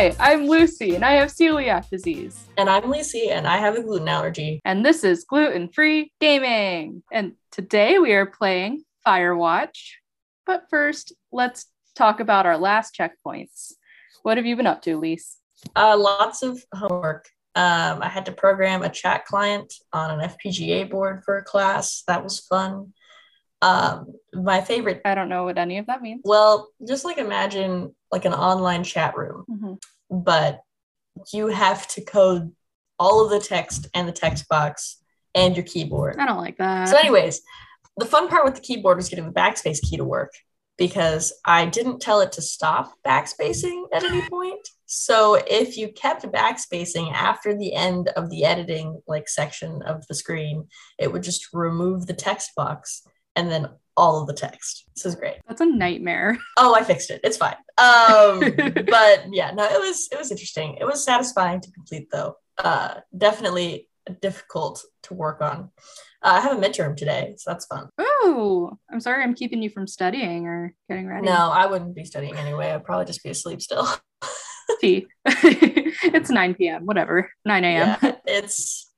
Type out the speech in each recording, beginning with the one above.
Hi, I'm Lucy and I have celiac disease. And I'm Lucy and I have a gluten allergy. And this is Gluten Free Gaming. And today we are playing Firewatch. But first, let's talk about our last checkpoints. What have you been up to, Lise? Uh, lots of homework. Um, I had to program a chat client on an FPGA board for a class. That was fun. Um, my favorite. I don't know what any of that means. Well, just like imagine like an online chat room, Mhm. but you have to code all of the text and the text box and your keyboard. I don't like that. So, anyways, the fun part with the keyboard was getting the backspace key to work because I didn't tell it to stop backspacing at any point. So, if you kept backspacing after the end of the editing like section of the screen, it would just remove the text box and then all of the text. This is great. That's a nightmare. Oh, I fixed it. It's fine. Um, but yeah, no, it was it was interesting. It was satisfying to complete though. Uh, definitely difficult to work on. Uh, I have a midterm today, so that's fun. Oh, I'm sorry I'm keeping you from studying or getting ready. No, I wouldn't be studying anyway. I'd probably just be asleep still. It's 9 p.m. Whatever. 9 a.m. yeah, it's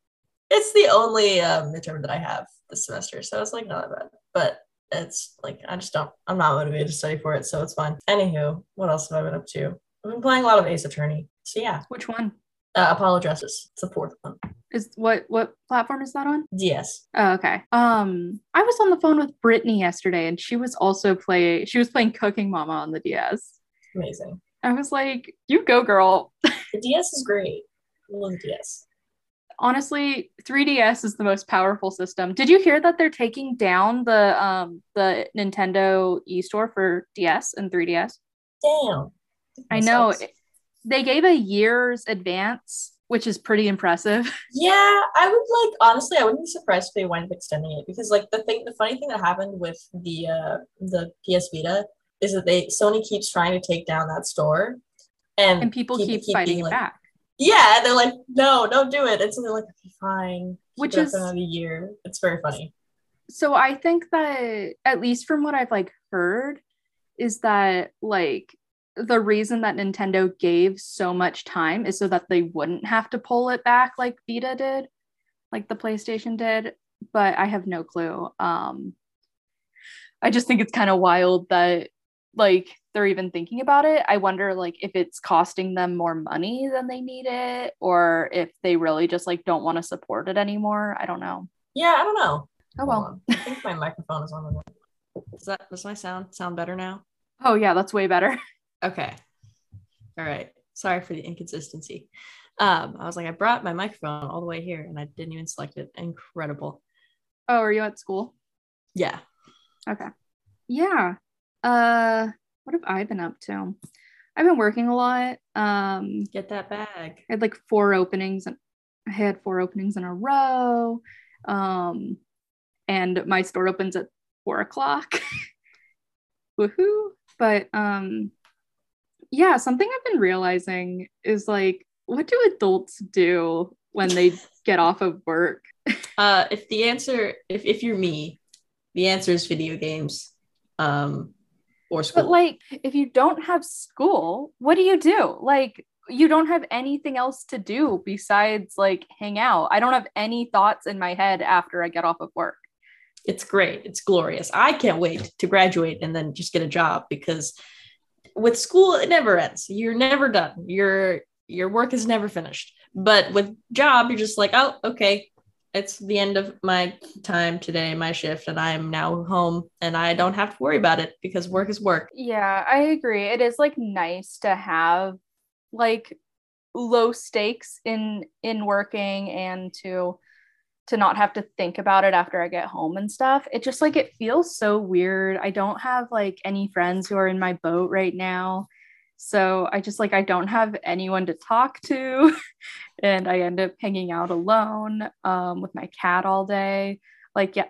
it's the only uh, midterm that I have this semester, so it's like not that bad. But it's like I just don't. I'm not motivated to study for it, so it's fine. Anywho, what else have I been up to? I've been playing a lot of Ace Attorney. So yeah, Which one? uh, Apollo Justice. It's the fourth one. Is what what platform is that on? DS. Oh, okay. Um, I was on the phone with Brittany yesterday, and she was also play. She was playing Cooking Mama on the DS. Amazing. I was like, "You go, girl!" The DS is great. I love the DS. Honestly, 3DS is the most powerful system. Did you hear that they're taking down the um the Nintendo eStore for DS and 3DS? Damn. I know sucks. they gave a year's advance, which is pretty impressive. Yeah, I would like honestly, I wouldn't be surprised if they wind up extending it because like the thing, the funny thing that happened with the uh the PS Vita is that they Sony keeps trying to take down that store, and and people keep, keep fighting being like, back. Yeah, they're like, no, don't do it, and so they're like, okay, fine. Which is- another year. It's very funny. so i think that at least from what i've like heard is that like the reason that nintendo gave so much time is so that they wouldn't have to pull it back like vita did like the playstation did but i have no clue um i just think it's kind of wild that like they're even thinking about it i wonder like if it's costing them more money than they need it or if they really just like don't want to support it anymore i don't know Yeah, I don't know. oh well. I think my microphone is on the. Does that does my sound sound better now? oh yeah that's way better Okay. All right. Sorry for the inconsistency. Um, I was like, I brought my microphone all the way here and I didn't even select it. Incredible. Oh, are you at school? Yeah. Okay. Yeah. Uh what have I been up to? I've been working a lot. Um Get that bag. I had like four openings and I had four openings in a row. Um and my store opens at four o'clock. Woohoo. But um yeah, something I've been realizing is like what do adults do when they get off of work? Uh, if the answer, if, if you're me, the answer is video games um, or school. But like, if you don't have school, what do you do? Like, you don't have anything else to do besides like hang out. I don't have any thoughts in my head after I get off of work. it's great. It's glorious. I can't wait to graduate and then just get a job because with school it never ends. You're never done. Your your work is never finished. But with job, you're just like, oh, okay, it's the end of my time today, my shift, and I'm now home, and I don't have to worry about it because work is work. Yeah, I agree. It is like nice to have like low stakes in in working and to to not have to think about it after I get home and stuff. It just like it feels so weird. I don't have like any friends who are in my boat right now. So I just like I don't have anyone to talk to and I end up hanging out alone um with my cat all day. Like yeah,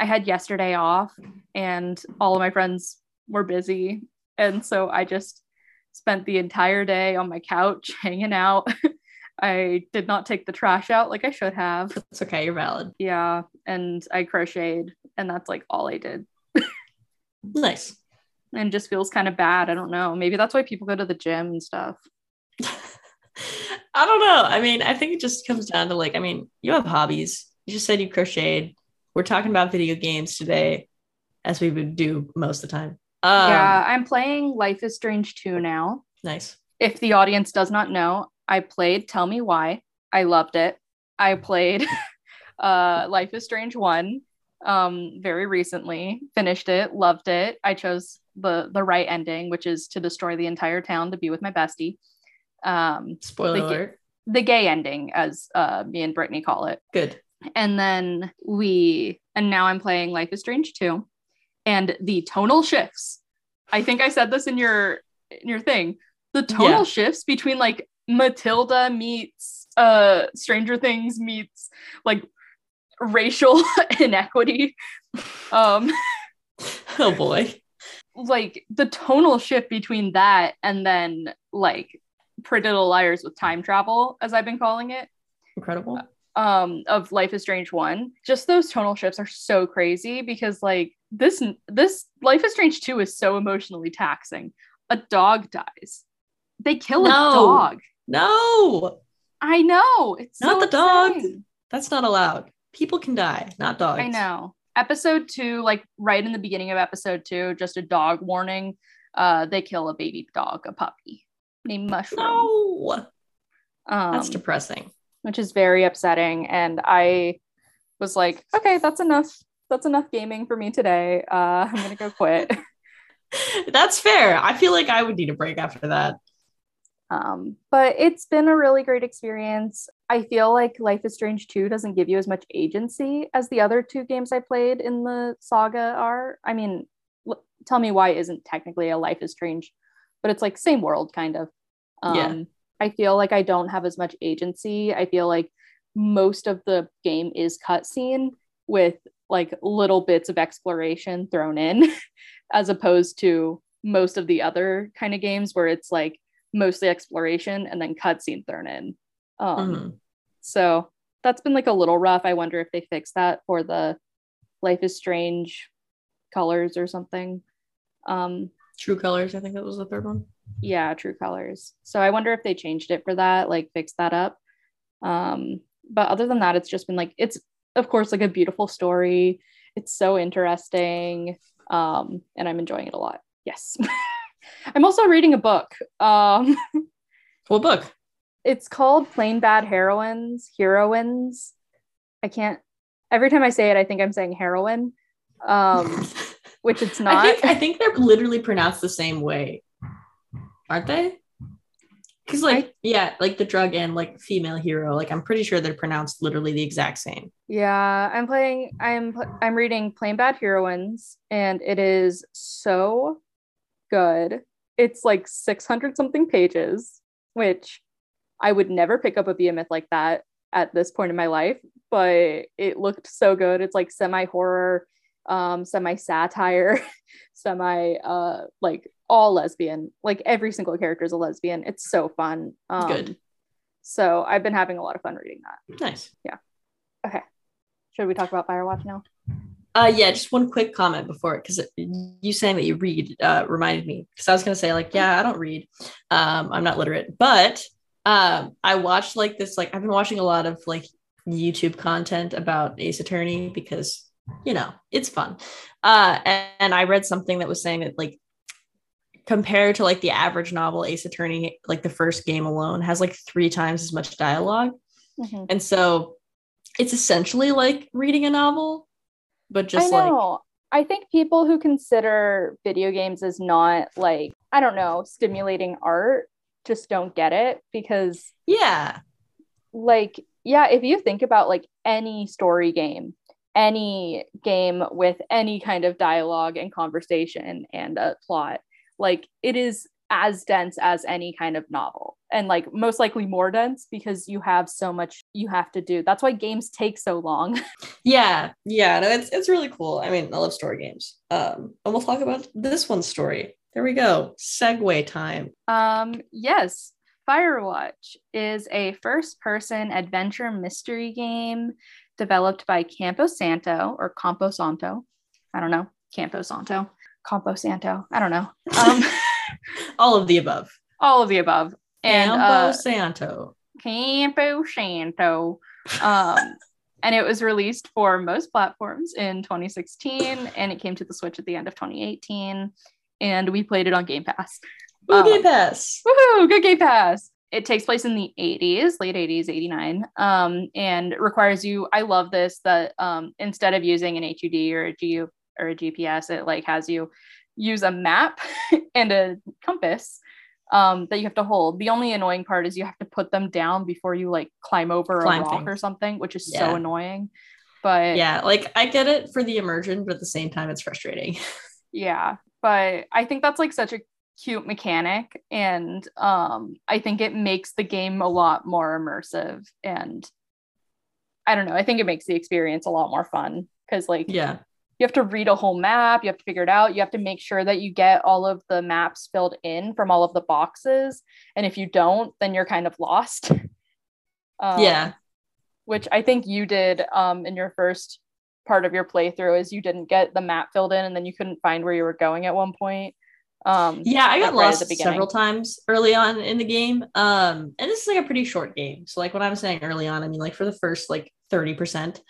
I had yesterday off and all of my friends were busy and so I just spent the entire day on my couch hanging out. I did not take the trash out like I should have. It's okay, you're valid. Yeah, and I crocheted and that's like all I did. Nice. And just feels kind of bad. I don't know. Maybe that's why people go to the gym and stuff. I don't know. I mean, I think it just comes down to like, I mean, you have hobbies. You just said you crocheted. We're talking about video games today, as we would do most of the time. Um, yeah, I'm playing Life is Strange 2 now. Nice. If the audience does not know, I played Tell Me Why. I loved it. I played uh, Life is Strange 1 um, very recently, finished it, loved it. I chose the the right ending, which is to destroy the entire town to be with my bestie. Um, Spoiler the, alert. the gay ending, as uh, me and Brittany call it. Good. And then we, and now I'm playing Life is Strange 2. And the tonal shifts. I think I said this in your in your thing. The tonal Yeah. shifts between like Matilda meets uh Stranger Things meets like racial inequity. Um Oh boy. Like the tonal shift between that and then like Pretty Little Liars with time travel, as I've been calling it, Incredible. um, of Life is Strange one. Just those tonal shifts are so crazy because like this this Life is Strange two is so emotionally taxing. A dog dies. They kill a dog. No, I know. It's Not so the dog. that's not allowed. People can die, not dogs. I know. Episode two, like right in the beginning of episode two, just a dog warning. Uh, they kill a baby dog, a puppy named Mushroom. No, um, that's depressing. which is very upsetting. And I was like, okay, that's enough. That's enough gaming for me today. Uh, I'm gonna go quit. That's fair. I feel like I would need a break after that. Um, but it's been a really great experience. I feel like Life is Strange 2 doesn't give you as much agency as the other two games I played in the saga are. I mean, l- tell me why isn't technically a Life is Strange, but it's like same world kind of. Um, Yeah. I feel like I don't have as much agency. I feel like most of the game is cutscene with like little bits of exploration thrown in, as opposed to most of the other kind of games where it's like mostly exploration and then cutscene thrown in. Um, Mhm. So that's been like a little rough. I wonder if they fix that for the Life is Strange colors or something. Um, True Colors, I think that was the third one. yeah, True Colors. So I wonder if they changed it for that, like fix that up. Um, but other than that, it's just been like it's of course like a beautiful story. It's so interesting. Um, and I'm enjoying it a lot. Yes. I'm also reading a book. Um, What book? It's called Plain Bad Heroines, Heroines. I can't every time I say it, I think I'm saying heroin, Um, which it's I not. think I think they're literally pronounced the same way, aren't they? Because like yeah, like the drug and like female hero, like I'm pretty sure they're pronounced literally the exact same. Yeah, I'm playing. I'm I'm reading Plain Bad Heroines, and it is so good. It's like 600 something pages, which I would never pick up a behemoth like that at this point in my life. But it looked so good. It's like semi horror, um, semi satire, semi uh like all lesbian. Like every single character is a lesbian. It's so fun. Um, Good. So I've been having a lot of fun reading that. Nice. Yeah. Okay. Should we talk about Firewatch now? Uh, yeah, just one quick comment before it, because you saying that you read uh, reminded me because I was gonna say like yeah I don't read, um, I'm not literate, but um, I watched like this like I've been watching a lot of like YouTube content about Ace Attorney because you know it's fun, uh, and, and I read something that was saying that like compared to like the average novel, Ace Attorney like the first game alone has like three times as much dialogue, Mhm. and so it's essentially like reading a novel, but just I like. I think people who consider video games as not like, I don't know, stimulating art just don't get it because, Yeah. like, yeah, if you think about like any story game, any game with any kind of dialogue and conversation and a plot, like, it is as dense as any kind of novel and like most likely more dense because you have so much you have to do. That's why games take so long. Yeah. Yeah. No, it's it's really cool. I mean, I love story games. Um, and we'll talk about this one story. There we go. Segue time. Um, yes, Firewatch is a first person adventure mystery game developed by Campo Santo or Campo Santo. I don't know. Campo Santo. Campo Santo. I don't know. Um, All of the above. all of the above. And Campo uh, Santo. Campo Santo. Um, and it was released for most platforms in 2016, and it came to the Switch at the end of 2018. And we played it on Game Pass. Ooh, Um, Game Pass. Woohoo! Good Game Pass. It takes place in the 80s, late 80s, 89, um, and requires you. I love this that um, instead of using an HUD or a GU or a GPS, it like has you use a map and a compass um, that you have to hold. The only annoying part is you have to put them down before you like climb over Climb a rock things. or something, which is Yeah. so annoying. But Yeah, like I get it for the immersion, but at the same time, it's frustrating. yeah but i think that's like such a cute mechanic and um i think it makes the game a lot more immersive and i don't know i think it makes the experience a lot more fun because like yeah. you have to read a whole map you have to figure it out you have to make sure that you get all of the maps filled in from all of the boxes and if you don't then you're kind of lost um, yeah. which i think you did um in your first part of your playthrough is you didn't get the map filled in and then you couldn't find where you were going at one point um Yeah, I got right lost several times early on in the game. Um, and this is like a pretty short game. So like what I'm saying early on, I mean like for the first like 30%.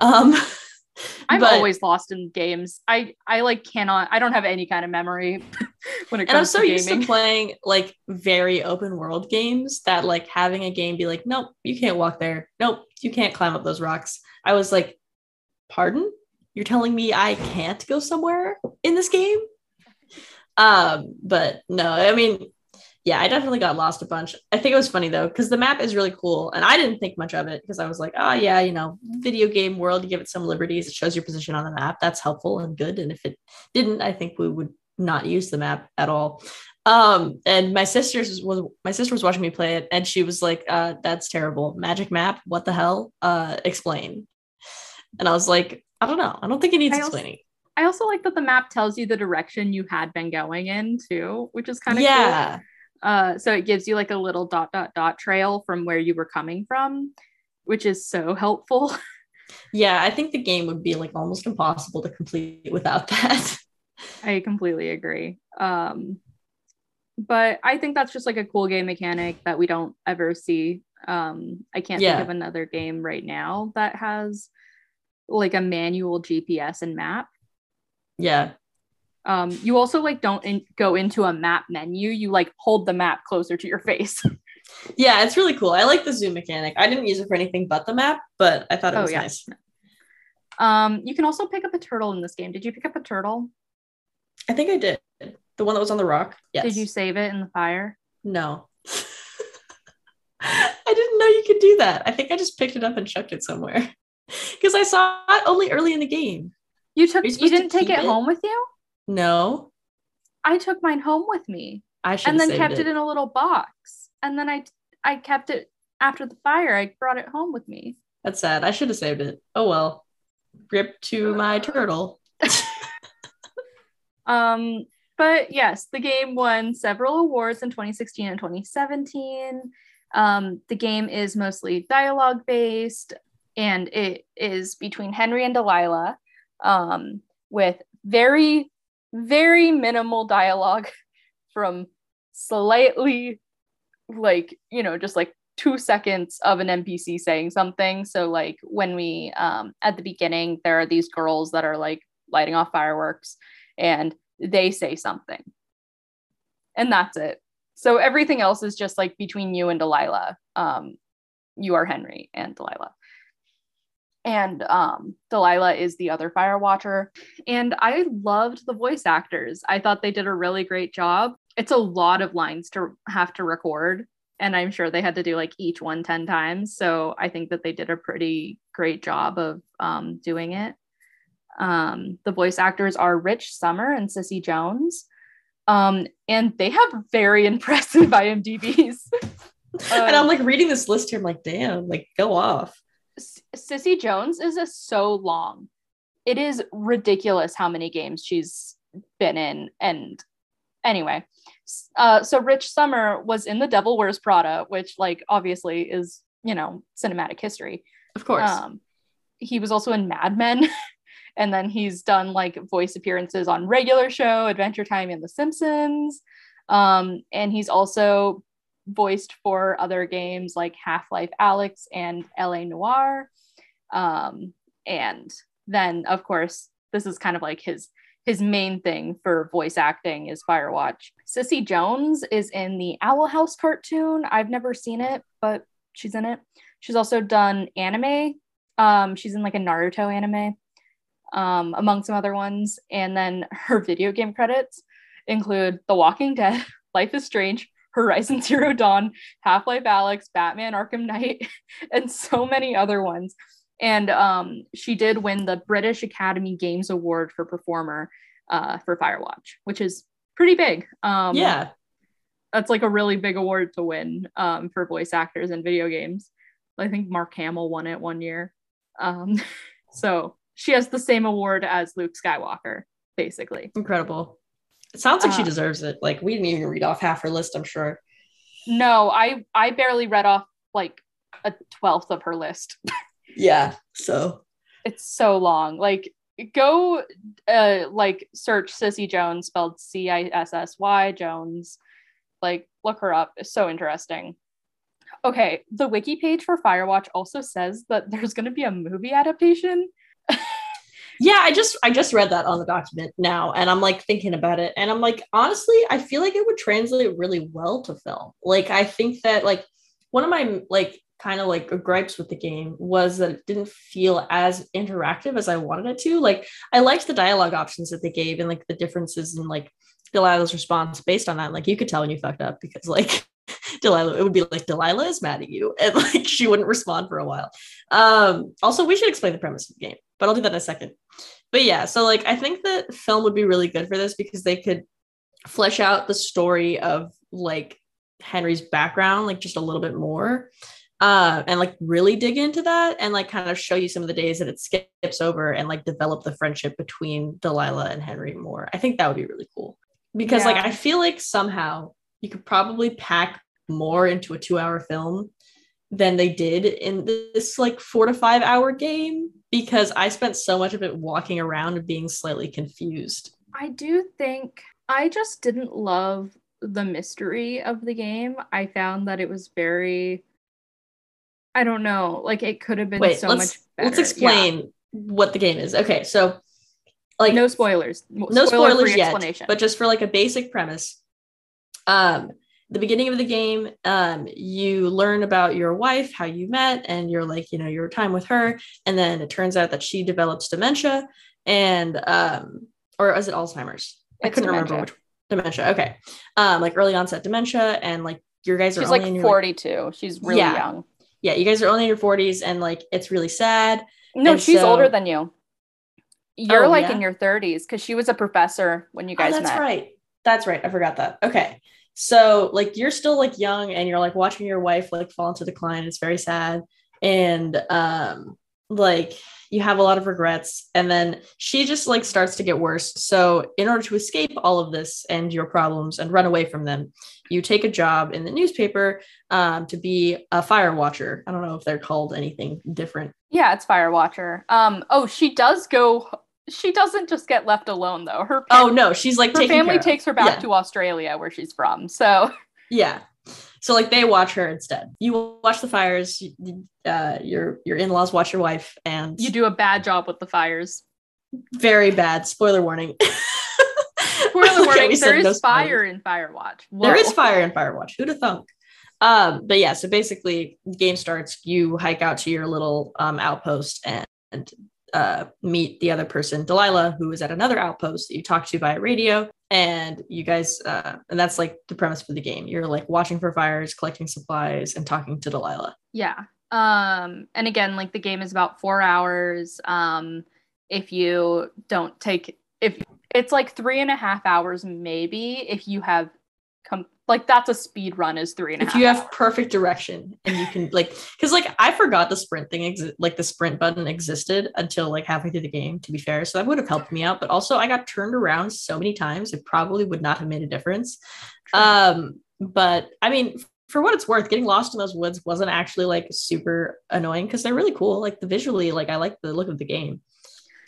Um i'm but- always lost in games i i like cannot i don't have any kind of memory when it and I'm comes so to used to playing like very open world games that like having a game be like, nope, you can't walk there. Nope, you can't climb up those rocks. I was like, pardon? You're telling me I can't go somewhere in this game? Um, but no, I mean, yeah, I definitely got lost a bunch. I think it was funny though, because the map is really cool. And I didn't think much of it because I was like, oh yeah, you know, video game world, you give it some liberties, it shows your position on the map. That's helpful and good. And if it didn't, I think we would not use the map at all. Um, and my sister's was my sister was watching me play it, and she was like, uh, that's terrible. Magic map, what the hell? Uh, explain. And I was like, I don't know. I don't think it needs I also- explaining. i also like that the map tells you the direction you had been going in too which is kind of cool yeah. uh so it gives you like a little dot dot dot trail from where you were coming from which is so helpful Yeah, I think the game would be like almost impossible to complete without that. I completely agree. Um, but I think that's just like a cool game mechanic that we don't ever see. Um, I can't Yeah. think of another game right now that has like a manual GPS and map. yeah. Um, you also like don't in- go into a map menu. You like hold the map closer to your face. Yeah, it's really cool. I like the zoom mechanic. I didn't use it for anything but the map, but I thought it Oh, was yeah. nice. um, you can also pick up a turtle in this game. Did you pick up a turtle? I think I did. The one that was on the rock. Yes. Did you save it in the fire? No. I didn't know you could do that. I think I just picked it up and chucked it somewhere. Because I saw it only early in the game. You took. You supposed to didn't take it it? home with you. No. I took mine home with me. I should and then kept it. it. in a little box and then i i kept it after the fire i brought it home with me That's sad. I should have saved it. Oh well. Rip to my turtle. um but yes the game won several awards in 2016 and 2017 um the game is mostly dialogue based and it is between henry and delilah um with very very minimal dialogue from slightly like you know just like two seconds of an npc saying something. So like when we um at the beginning there are these girls that are like lighting off fireworks and they say something. And that's it. So everything else is just like between you and delilah. Um you are henry and delilah and um delilah is the other fire watcher. And i loved the voice actors. I thought they did a really great job. It's a lot of lines to have to record and i'm sure they had to do like each one 10 times. So i think that they did a pretty great job of um, doing it. Um, the voice actors are rich sommer and cissy jones. Um, and they have very impressive imdbs and I'm Um, like reading this list here. I'm like, damn, like go off. Cissy Jones is a so long. It is ridiculous how many games she's been in. And anyway, uh, so Rich Sommer was in The Devil Wears Prada, which, like, obviously is, you know, cinematic history. Of course. Um, he was also in Mad Men. and then he's done like voice appearances on Regular Show, Adventure Time, and The Simpsons. Um, and he's also voiced for other games like Half-Life Alyx and LA Noire. Um, and then of course, this is kind of like his his main thing for voice acting is Firewatch. Cissy Jones is in the Owl House cartoon. I've never seen it, but she's in it. She's also done anime. Um, she's in like a Naruto anime, um, among some other ones. And then her video game credits include The Walking Dead, Life is Strange, Horizon Zero Dawn, Half Life Alyx, Batman Arkham Knight, and so many other ones and um, she did win the British Academy Games Award for performer uh, for Firewatch, which is pretty big. Um, yeah, that's like a really big award to win um, for voice actors in video games. I think Mark Hamill won it one year. Um, so she has the same award as Luke Skywalker, basically. Incredible. It sounds like uh, she deserves it. Like we didn't even read off half her list, I'm sure. No, I I barely read off like a twelfth of her list. yeah so it's so long like go uh like search Cissy jones spelled c-i-s-s-y jones like look her up it's so interesting okay the wiki page for firewatch also says that there's going to be a movie adaptation yeah i just i just read that on the document now and i'm like thinking about it and i'm like honestly i feel like it would translate really well to film like i think that like one of my like kind of like gripes with the game was that it didn't feel as interactive as I wanted it to. Like I liked the dialogue options that they gave and like the differences in like Delilah's response based on that. Like you could tell when you fucked up because like Delilah, it would be like Delilah is mad at you and like she wouldn't respond for a while. Um, also, we should explain the premise of the game, but I'll do that in a second. But yeah, so like I think that film would be really good for this because they could flesh out the story of like Henry's background like just a little bit more uh, and like really dig into that and like kind of show you some of the days that it skips over and like develop the friendship between Delilah and Henry more. I think that would be really cool because yeah. like I feel like somehow you could probably pack more into a two hour film than they did in this like four to five hour game because I spent so much of it walking around and being slightly confused. I do think I just didn't love the mystery of the game. I found that it was very I don't know. Like it could have been Wait, so much better. Let's explain yeah. what the game is. Okay, so like no spoilers. No Spoiler spoilers yet, but just for like a basic premise. Um the beginning of the game, um, you learn about your wife, how you met, and you're like, you know, your time with her. And then it turns out that she develops dementia and um, or is it Alzheimer's? It's I couldn't dementia. remember which dementia. Okay. Um, like early onset dementia, and like your guys are She's like 42. Like, She's really yeah. young yeah, you guys are only in your 40s and like it's really sad. No, and she's so... older than you. You're oh, like yeah? in your 30s because she was a professor when you oh, guys oh, that's met. right. That's right. I forgot that. Okay. So like you're still like young and you're like watching your wife like fall into decline. It's very sad. And um like you have a lot of regrets. And then she just like starts to get worse. So in order to escape all of this and your problems and run away from them you take a job in the newspaper um, to be a fire watcher. I don't know if they're called anything different. Yeah it's fire watcher. Um oh she does go she doesn't just get left alone though her oh no she's like her family takes her back yeah. to australia where she's from so yeah so like they watch her instead. You watch the fires. Uh, your your in laws watch your wife, and you do a bad job with the fires. Very bad. Spoiler warning. Spoiler warning. there is no fire in Firewatch. Whoa. There is fire in Firewatch. Who'd have thunk? Um, but yeah, so basically, game starts. You hike out to your little um, outpost and, and uh, meet the other person, Delilah, who is at another outpost that you talk to via radio. And you guys uh and that's like the premise for the game. You're like watching for fires collecting supplies and talking to delilah. Yeah. Um and again like the game is about four hours. Um if you don't take if it's like three and a half hours maybe if you have come like that's a speed run is three and if you have perfect direction and you can like because like i forgot the sprint thing exi- like the sprint button existed until like halfway through the game to be fair so that would have helped me out but also i got turned around so many times it probably would not have made a difference. True. um but i mean for what it's worth getting lost in those woods wasn't actually like super annoying because they're really cool like the visually like i like the look of the game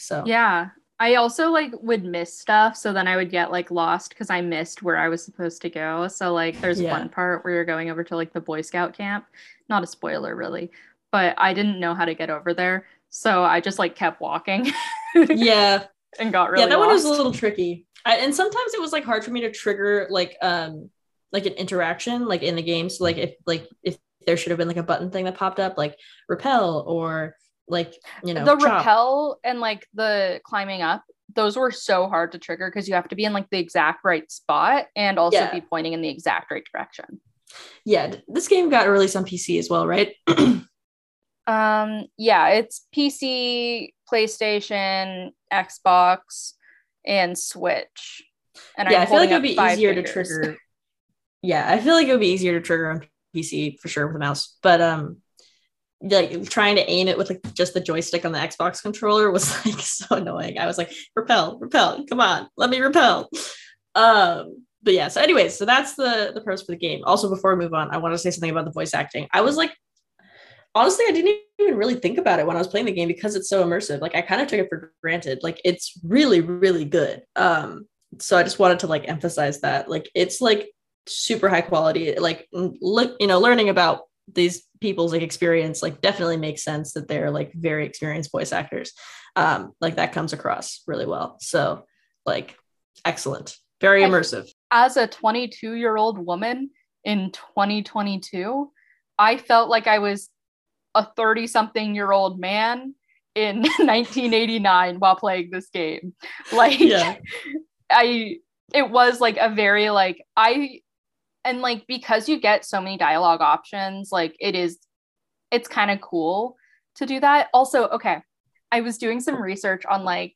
so. Yeah I also like would miss stuff, so then I would get like lost because I missed where I was supposed to go. So like, there's Yeah. one part where you're going over to like the Boy Scout camp. Not a spoiler, really, but I didn't know how to get over there, so I just like kept walking yeah and got really yeah that one was a little tricky I, and sometimes it was like hard for me to trigger like um like an interaction like in the game so like if like if there should have been like a button thing that popped up like repel or like you know the chop. rappel and like the climbing up. Those were so hard to trigger because you have to be in like the exact right spot and also Yeah. be pointing in the exact right direction. yeah this game got released on pc as well right Um, yeah, it's PC, PlayStation, Xbox, and Switch. And yeah I'm i feel like it would be easier to trigger yeah i feel like it would be easier to trigger on pc for sure with a mouse but um like trying to aim it with like just the joystick on the xbox controller was like so annoying. I was like repel repel come on let me repel. Um but yeah so anyways so that's the the pros for the game. Also before we move on i want to say something about the voice acting. I was like honestly i didn't even really think about it when i was playing the game because it's so immersive. Like i kind of took it for granted. Like it's really really good. Um so i just wanted to like emphasize that. Like it's like super high quality. Like look you know learning about these people's like experience like definitely makes sense that they're like very experienced voice actors. Um like that comes across really well. So like excellent. Very immersive. As a 22 year old woman in 2022, I felt like I was a 30 something year old man in 1989 while playing this game. Like, yeah. I it was like a very like I and like because you get so many dialogue options, like it is it's kind of cool to do that. Also, okay, I was doing some research on like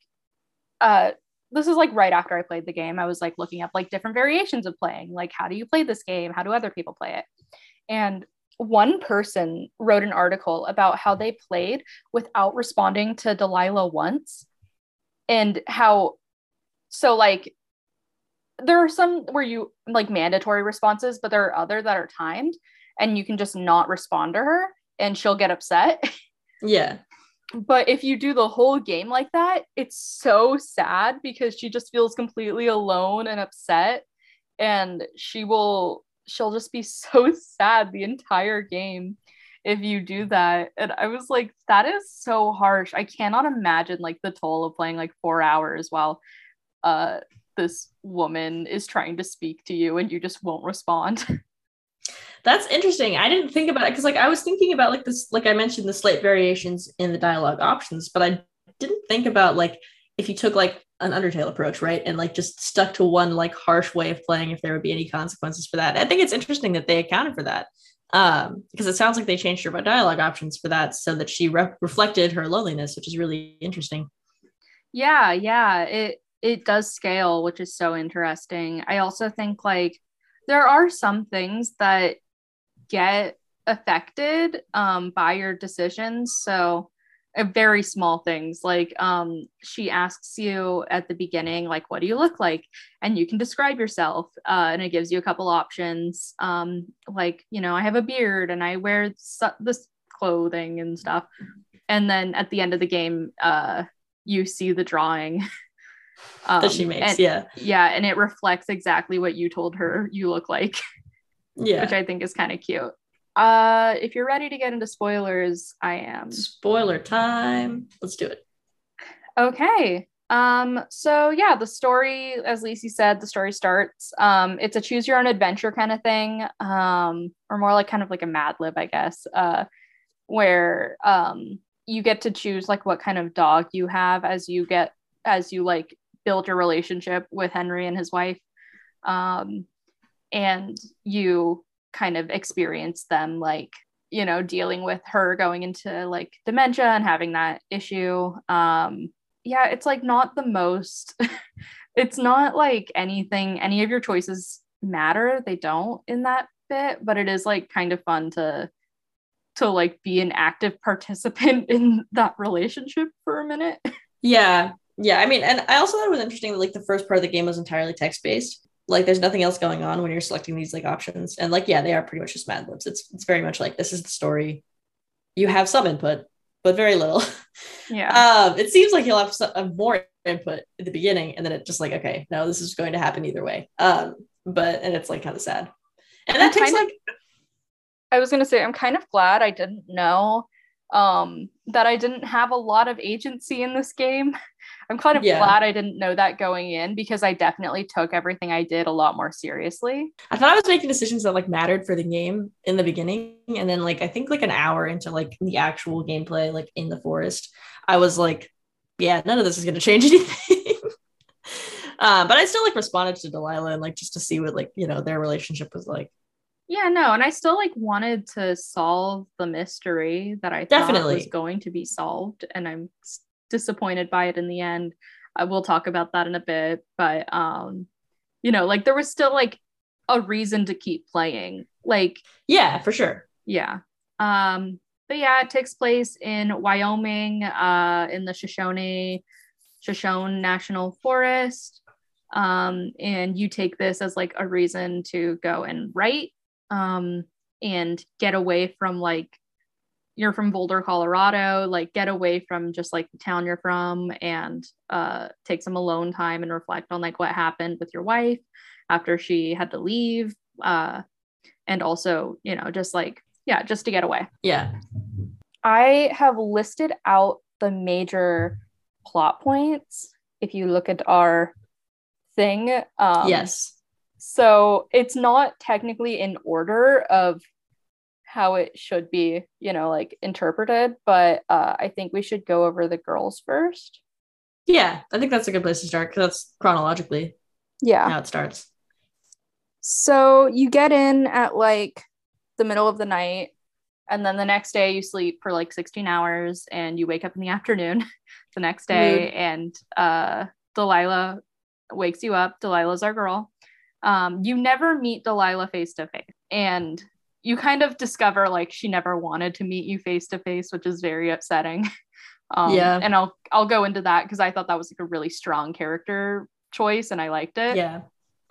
uh this is like right after I played the game. I was like looking up like different variations of playing, like how do you play this game? How do other people play it? And one person wrote an article about how they played without responding to Delilah once and how so like there are some where you like mandatory responses but there are other that are timed and you can just not respond to her and she'll get upset. Yeah. But if you do the whole game like that it's so sad because she just feels completely alone and upset and she will she'll just be so sad the entire game if you do that. And i was like that is so harsh. I cannot imagine like the toll of playing like 4 hours while uh this woman is trying to speak to you and you just won't respond That's interesting. I didn't think about it because, like, I was thinking about like this, like I mentioned, the slight variations in the dialogue options, but I didn't think about like if you took like an Undertale approach, right, and like just stuck to one like harsh way of playing, if there would be any consequences for that. I think it's interesting that they accounted for that um, because it sounds like they changed her dialogue options for that so that she re- reflected her loneliness, which is really interesting. Yeah, yeah, it it does scale, which is so interesting. I also think like there are some things that get affected um by your decisions. So uh, very small things like um she asks you at the beginning like what do you look like and you can describe yourself uh, and it gives you a couple options um like you know i have a beard and i wear su- this clothing and stuff and then at the end of the game uh you see the drawing um, that she makes, and- yeah, yeah and it reflects exactly what you told her you look like yeah. which i think is kind of cute uh if you're ready to get into spoilers i am Spoiler time. Let's do it. okay um so yeah the story as Lacey said the story starts um it's a choose your own adventure kind of thing um or more like kind of like a mad lib i guess uh where um you get to choose like what kind of dog you have as you get as you like build your relationship with henry and his wife um and you kind of experience them like you know dealing with her going into like dementia and having that issue. Um yeah it's like not the most it's not like anything any of your choices matter. They don't in that bit but it is like kind of fun to to like be an active participant in that relationship for a minute. Yeah. Yeah. I mean, and I also thought it was interesting that like the first part of the game was entirely text based. Like there's nothing else going on when you're selecting these like options. And like, yeah, they are pretty much just Mad Libs. It's it's very much like this is the story. You have some input, but very little. yeah um, it seems like you'll have some, uh, more input at the beginning, and then it just like, okay, no, this is going to happen either way. Um, but and it's like kind of sad. And that I'm takes like of- I was gonna say I'm kind of glad I didn't know um that I didn't have a lot of agency in this game. I'm kind of Yeah. glad I didn't know that going in because I definitely took everything I did a lot more seriously. I thought I was making decisions that like mattered for the game in the beginning, and then like I think like an hour into like the actual gameplay, like in the forest, I was like, yeah, none of this is going to change anything. uh, but I still like responded to Delilah and like just to see what like you know their relationship was like. Yeah, no, and I still like wanted to solve the mystery that I thought Definitely. was going to be solved, and I'm disappointed by it in the end. I will talk about that in a bit, but um, you know, like there was still like a reason to keep playing. Like, Yeah, for sure. yeah. Um, but yeah, it takes place in Wyoming, uh, in the Shoshone Shoshone National Forest. Um, and you take this as like a reason to go and write um, and get away from like you're from Boulder, Colorado, like get away from just like the town you're from and uh, take some alone time and reflect on like what happened with your wife after she had to leave. Uh, and also, you know, just like, yeah, just to get away. Yeah. I have listed out the major plot points if you look at our thing. Um, yes. So it's not technically in order of how it should be, you know, like interpreted, but uh, I think we should go over the girls first. Yeah, I think that's a good place to start because that's chronologically Yeah. how it starts. So you get in at like the middle of the night, and then the next day you sleep for like 16 hours and you wake up in the afternoon the next day, Mood. and uh, Delilah wakes you up. Delilah's our girl. Um, you never meet Delilah face to face, and you kind of discover like she never wanted to meet you face to face, which is very upsetting. Um, Yeah. and I'll I'll go into that because I thought that was like a really strong character choice, and I liked it Yeah.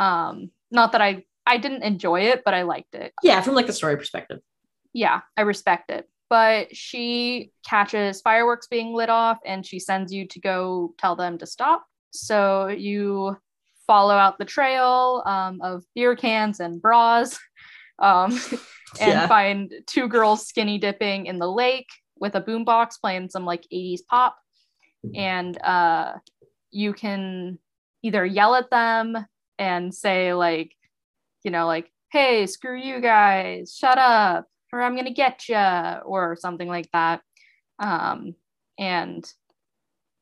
um not that i i didn't enjoy it but i liked it Yeah, from like the story perspective. yeah i respect it but she catches fireworks being lit off and she sends you to go tell them to stop so you follow out the trail um, of beer cans and bras um, and Yeah. find two girls skinny dipping in the lake with a boombox playing some like 80s pop. And uh, you can either yell at them and say like you know like hey screw you guys. Shut up or i'm gonna get you, or something like that. Um, and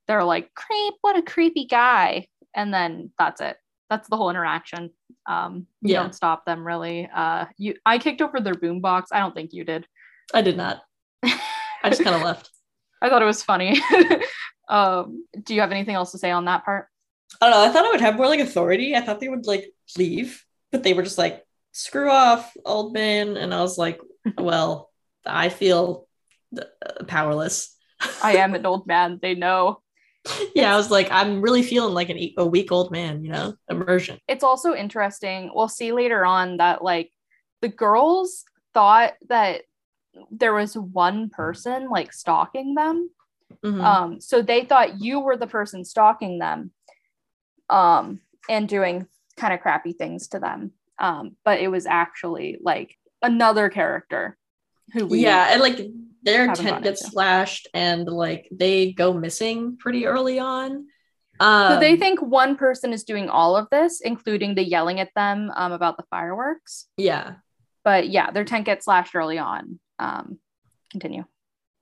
they're like creep what a creepy guy and then that's it that's the whole interaction um, you Yeah. don't stop them really uh, you i kicked over their boombox i don't think you did I did not. I just kind of left. I thought it was funny. um, do you have anything else to say on that part? I don't know. I thought I would have more like authority. I thought they would like leave, but they were just like, screw off, old man. And I was like, well, I feel uh, powerless. I am an old man. They know. yeah, I was like, I'm really feeling like an, a weak old man, you know, immersion. It's also interesting. We'll see later on that like the girls thought that there was one person like stalking them. Mhm. Um, so they thought you were the person stalking them, um, and doing kind of crappy things to them. Um, but it was actually like another character who we yeah, and like their tent gets slashed and like they go missing pretty early on. Um, So they think one person is doing all of this, including the yelling at them um, about the fireworks. yeah, But yeah, their tent gets slashed early on. Um, continue.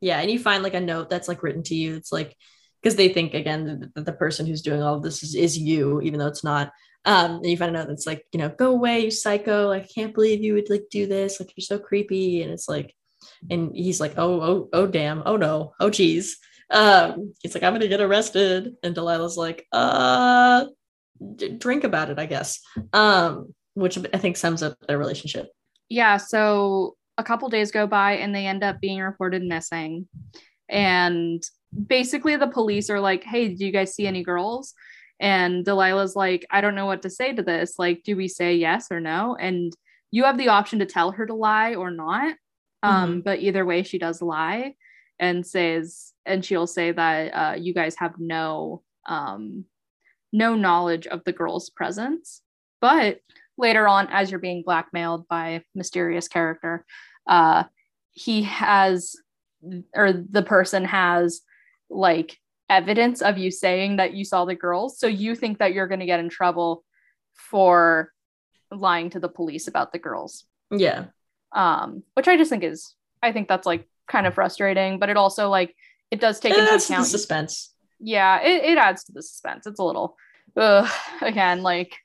yeah, and you find like a note that's like written to you. It's like because they think again that the person who's doing all of this is, is you, even though it's not. Um, and you find a note that's like, you know, go away, you psycho! I can't believe you would like do this. Like you're so creepy. And it's like, and he's like, oh, oh, oh, damn, oh no, oh geez. Um, he's like, I'm gonna get arrested, and Delilah's like, uh, d- drink about it, I guess. Um, which I think sums up their relationship. Yeah, so a couple days go by and they end up being reported missing. And basically, the police are like, hey, do you guys see any girls? And Delilah's like, I don't know what to say to this. Like, do we say yes or no? And you have the option to tell her to lie or not. Um, But either way, she does lie and says, and she'll say that uh, you guys have no um, no knowledge of the girl's presence. But later on, as you're being blackmailed by mysterious character, uh, he has, or the person has, like evidence of you saying that you saw the girls. So you think that you're going to get in trouble for lying to the police about the girls. Yeah. Um, which I just think is, I think that's like kind of frustrating, but it also like it does take It into adds to the account. suspense. yeah, it, it adds to the suspense. It's a little, ugh, again, like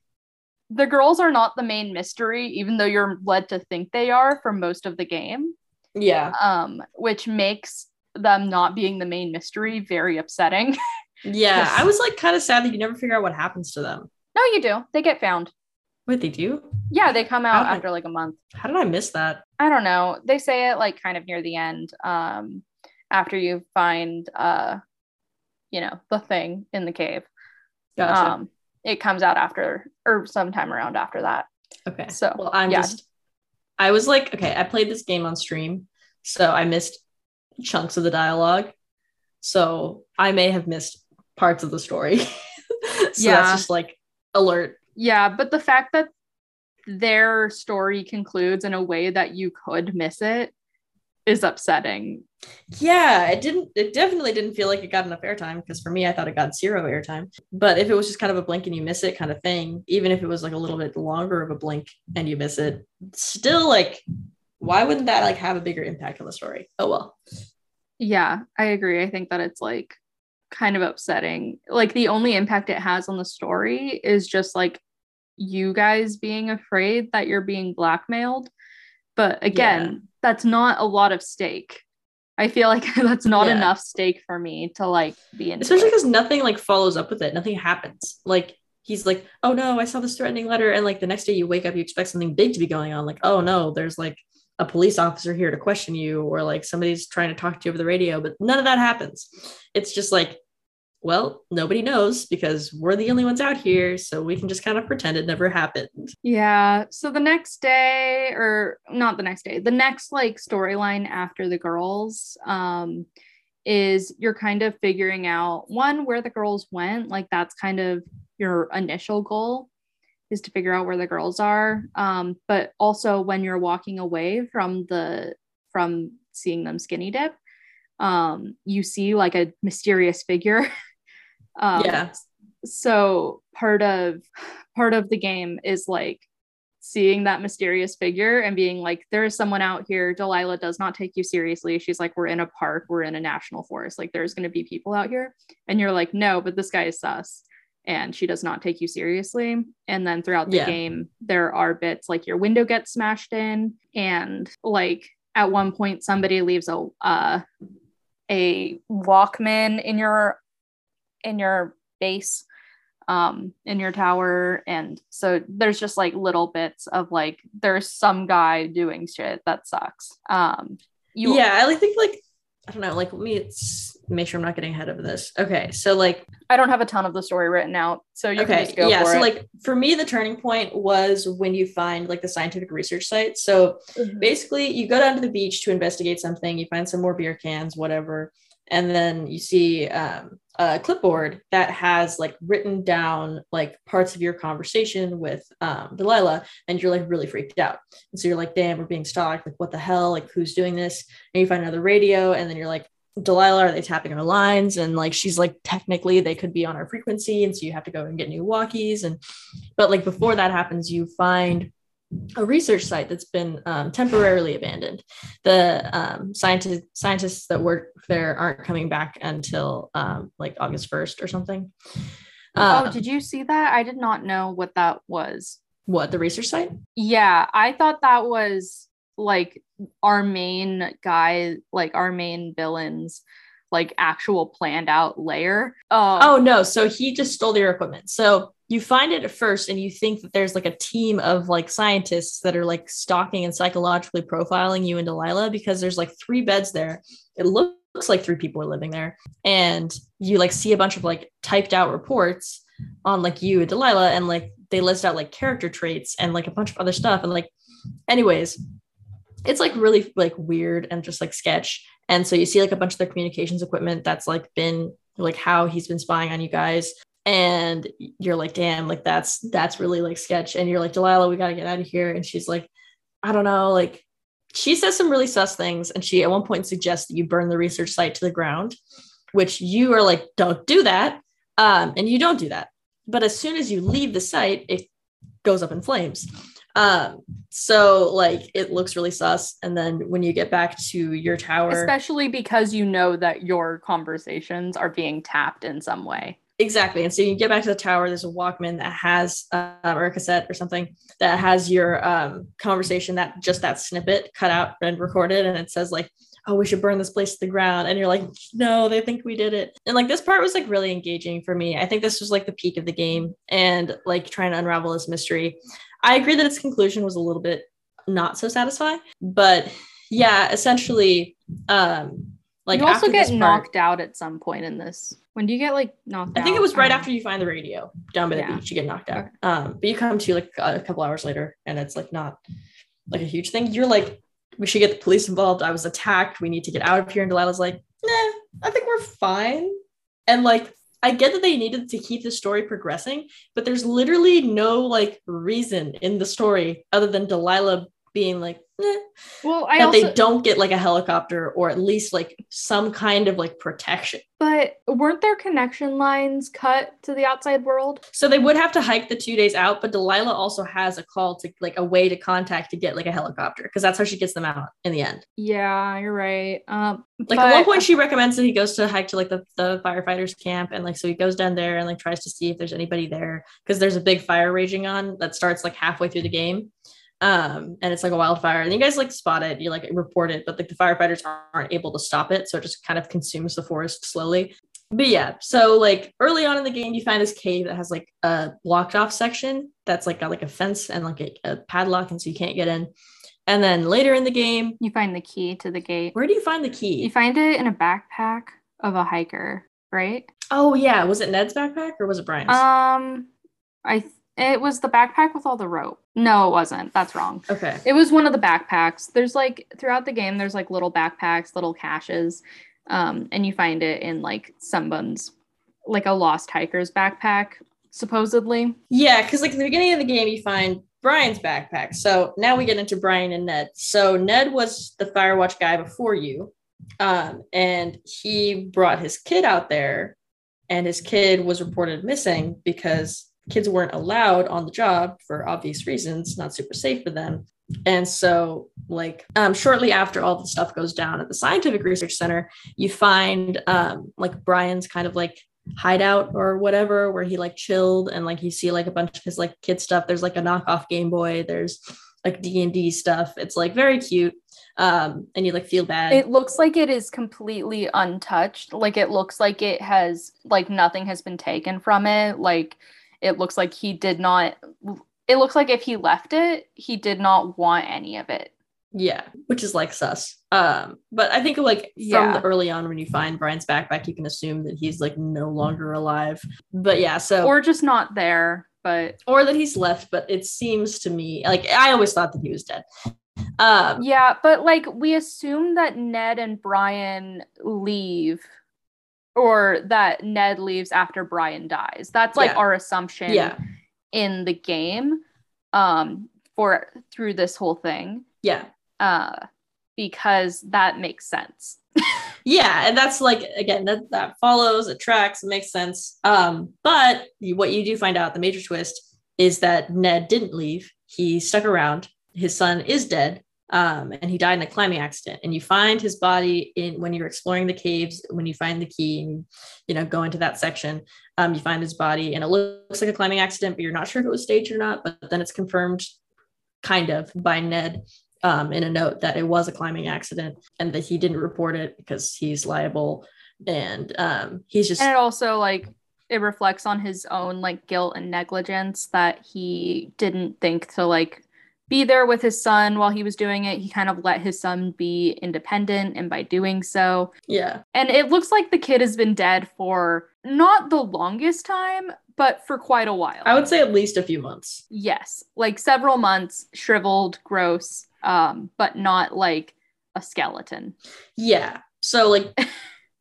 the girls are not the main mystery, even though you're led to think they are for most of the game. Yeah. Um, which makes them not being the main mystery very upsetting. Yeah. I was like kind of sad that you never figure out what happens to them. no, you do. They get found. Wait, they do? Yeah, they come out after like a month. How did I miss that? I don't know. They say it like kind of near the end. Um, after you find uh, you know, the thing in the cave. Gotcha. Um, it comes out after or sometime around after that. okay. So Well, I'm yeah. just, I was like, okay, I played this game on stream, so I missed chunks of the dialogue. So I may have missed parts of the story. so Yeah. that's just like alert. Yeah, but the fact that their story concludes in a way that you could miss it is upsetting. Yeah, it didn't, it definitely didn't feel like it got enough airtime because for me, I thought it got zero airtime. But if it was just kind of a blink and you miss it kind of thing, even if it was like a little bit longer of a blink and you miss it, still like, why wouldn't that like have a bigger impact on the story? Oh well. Yeah, I agree. I think that it's like kind of upsetting. Like the only impact it has on the story is just like you guys being afraid that you're being blackmailed. But again, Yeah. that's not a lot of stake. I feel like that's not Yeah. enough stake for me to like be in. especially because nothing like follows up with it nothing happens like he's like oh no i saw this threatening letter and like the next day you wake up you expect something big to be going on like oh no there's like a police officer here to question you or like somebody's trying to talk to you over the radio but none of that happens it's just like well nobody knows because we're the only ones out here so we can just kind of pretend it never happened Yeah. So the next day, or not the next day, the next like storyline after the girls um, is you're kind of figuring out one, where the girls went. Like that's kind of your initial goal is to figure out where the girls are. Um, but also when you're walking away from the, from seeing them skinny dip, um, you see like a mysterious figure. um, yeah. so part of part of the game is like seeing that mysterious figure and being like there is someone out here. Delilah does not take you seriously. She's like we're in a park. We're in a national forest. Like there's going to be people out here. And you're like no but this guy is sus and she does not take you seriously. And then throughout the Yeah. game there are bits like your window gets smashed in and like at one point somebody leaves a uh a walkman in your in your base um in your tower. And so there's just like little bits of like there's some guy doing shit that sucks. Um you yeah i like think like i don't know like let me make sure i'm not getting ahead of this. Okay so like i don't have a ton of the story written out so you can okay just go yeah for so it. like for me the turning point was when you find like the scientific research site. So Mhm. basically you go down to the beach to investigate something you find some more beer cans whatever and then you see um, a clipboard that has like written down like parts of your conversation with um, delilah and you're like really freaked out and so you're like damn we're being stalked like what the hell like who's doing this and you find another radio and then you're like Delilah, are they tapping our lines? And like she's like, technically they could be on our frequency, and so you have to go and get new walkies. And but like before that happens, you find a research site that's been um, temporarily abandoned. The um, scientists scientists that work there aren't coming back until um, like August first or something. oh Um, did you see that i did not know what that was what the research site? yeah i thought that was like our main guy like our main villains like actual planned out layer oh Oh no, so he just stole your equipment. So you find it at first and you think that there's like a team of like scientists that are like stalking and psychologically profiling you and Delilah because there's like three beds there. It looks like three people are living there. And you like see a bunch of like typed out reports on like you and Delilah and like they list out like character traits and like a bunch of other stuff. And like, anyways, it's like really like weird and just like sketch. And so you see like a bunch of their communications equipment that's like been like how he's been spying on you guys and you're like damn like that's that's really like sketch. And you're like delilah we got to get out of here. And she's like i don't know. Like she says some really sus things and she at one point suggests that you burn the research site to the ground which you are like don't do that. Um, and you don't do that. But as soon as you leave the site it goes up in flames. Um, so like it looks really sus. And then when you get back to your tower Especially because you know that your conversations are being tapped in some way. Exactly. And so you get back to the tower, there's a Walkman that has, uh, or a cassette or something that has your um, conversation, that just that snippet cut out and recorded. And it says, like, oh, we should burn this place to the ground. And you're like, no, they think we did it. And like this part was like really engaging for me. I think this was like the peak of the game and like trying to unravel this mystery. I agree that its conclusion was a little bit not so satisfying, but yeah, essentially, um, like you also get part- knocked out at some point in this. When do you get like knocked I out? think it was right Um, after you find the radio down by the Yeah. beach. You get knocked out. Okay. Um, but you come to like a couple hours later, and it's like not like a huge thing. You're like, we should get the police involved. I was attacked. We need to get out of here. And Delilah's like, nah, I think we're fine. And like, I get that they needed to keep the story progressing, but there's literally no like reason in the story other than Delilah being like, eh, Well, I that also they don't get like a helicopter or at least like some kind of like protection. but weren't their connection lines cut to the outside world? So they would have to hike the two days out, but Delilah also has a call to like a way to contact to get like a helicopter because that's how she gets them out in the end. Yeah, you're right. Um Like at one point, she recommends that he goes to hike to like the, the firefighters camp, and like so he goes down there and like tries to see if there's anybody there because there's a big fire raging on that starts like halfway through the game. Um, and it's like a wildfire, and you guys like spot it, you like report it, but like the firefighters aren't able to stop it, so it just kind of consumes the forest slowly. But yeah, so like early on in the game, you find this cave that has like a blocked off section that's like got like a fence and like a, a padlock, and so you can't get in. And then later in the game, you find the key to the gate. where do you find the key? You find it in a backpack of a hiker, right? Oh yeah, was it Ned's backpack or was it Brian's? Um I it was the backpack with all the rope. No, it wasn't. That's wrong. okay. It was one of the backpacks. There's like throughout the game, there's like little backpacks, little caches, um, and you find it in like someone's like a lost hiker's backpack, supposedly. Yeah, because like at the beginning of the game, you find Brian's backpack. So now we get into Brian and Ned. So Ned was the Firewatch guy before you, um, and he brought his kid out there, and his kid was reported missing because kids weren't allowed on the job for obvious reasons, not super safe for them. And so, like, um, shortly after all the stuff goes down at the Scientific Research Center, you find um, like Brian's kind of like hideout or whatever where he like chilled and like you see like a bunch of his like kid stuff there's like a knockoff game boy there's like d&d stuff it's like very cute um and you like feel bad It looks like it is completely untouched. Like it looks like it has like nothing has been taken from it. Like it looks like he did not it looks like if he left it, he did not want any of it. yeah which is like sus um but i think like from Yeah. the early on when you find brian's backpack you can assume that he's like no longer alive but yeah so Or just not there, but or that he's left but it seems to me like i always thought that he was dead um Yeah, but like we assume that Ned and Brian leave or that Ned leaves after Brian dies. That's like Yeah. our assumption yeah. in the game um for through this whole thing. Yeah. Uh because that makes sense. yeah and that's like again that that follows it tracks it makes sense. Um but what you do find out the major twist is that ned didn't leave. He stuck around. His son is dead um and he died in a climbing accident. And you find his body in when you're exploring the caves when you find the key and you know go into that section um you find his body and it looks like a climbing accident but you're not sure if it was staged or not but then it's confirmed kind of by ned um, in a note that it was a climbing accident and that he didn't report it because he's liable. And um, he's just And it also like it reflects on his own like guilt and negligence that he didn't think to like be there with his son while he was doing it. He kind of let his son be independent and by doing so yeah And it looks like the kid has been dead for not the longest time, but for quite a while. i would say at least a few months yes, like several months, shriveled, gross, um, but not like a skeleton. yeah so like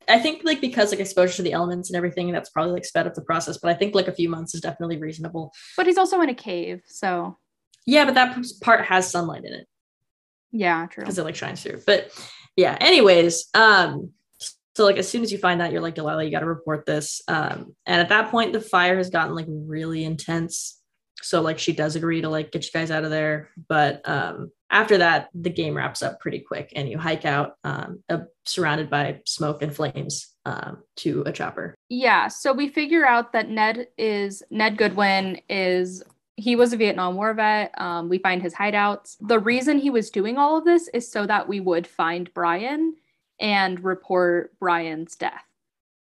I think like because like exposure to the elements and everything, that's probably like sped up the process. But I think like a few months is definitely reasonable. But he's also in a cave, so Yeah, but that part has sunlight in it yeah, true. because it like shines through. But yeah, anyways, um, so like as soon as you find that, you're like Delilah, you got to report this. Um, and at that point, the fire has gotten like really intense. So like she does agree to like get you guys out of there, but um, after that, the game wraps up pretty quick, and you hike out, um, uh, surrounded by smoke and flames, um, to a chopper. Yeah, so we figure out that Ned is Ned Goodwin is he was a Vietnam War vet. Um, we find his hideouts. The reason he was doing all of this is so that we would find Brian and report Brian's death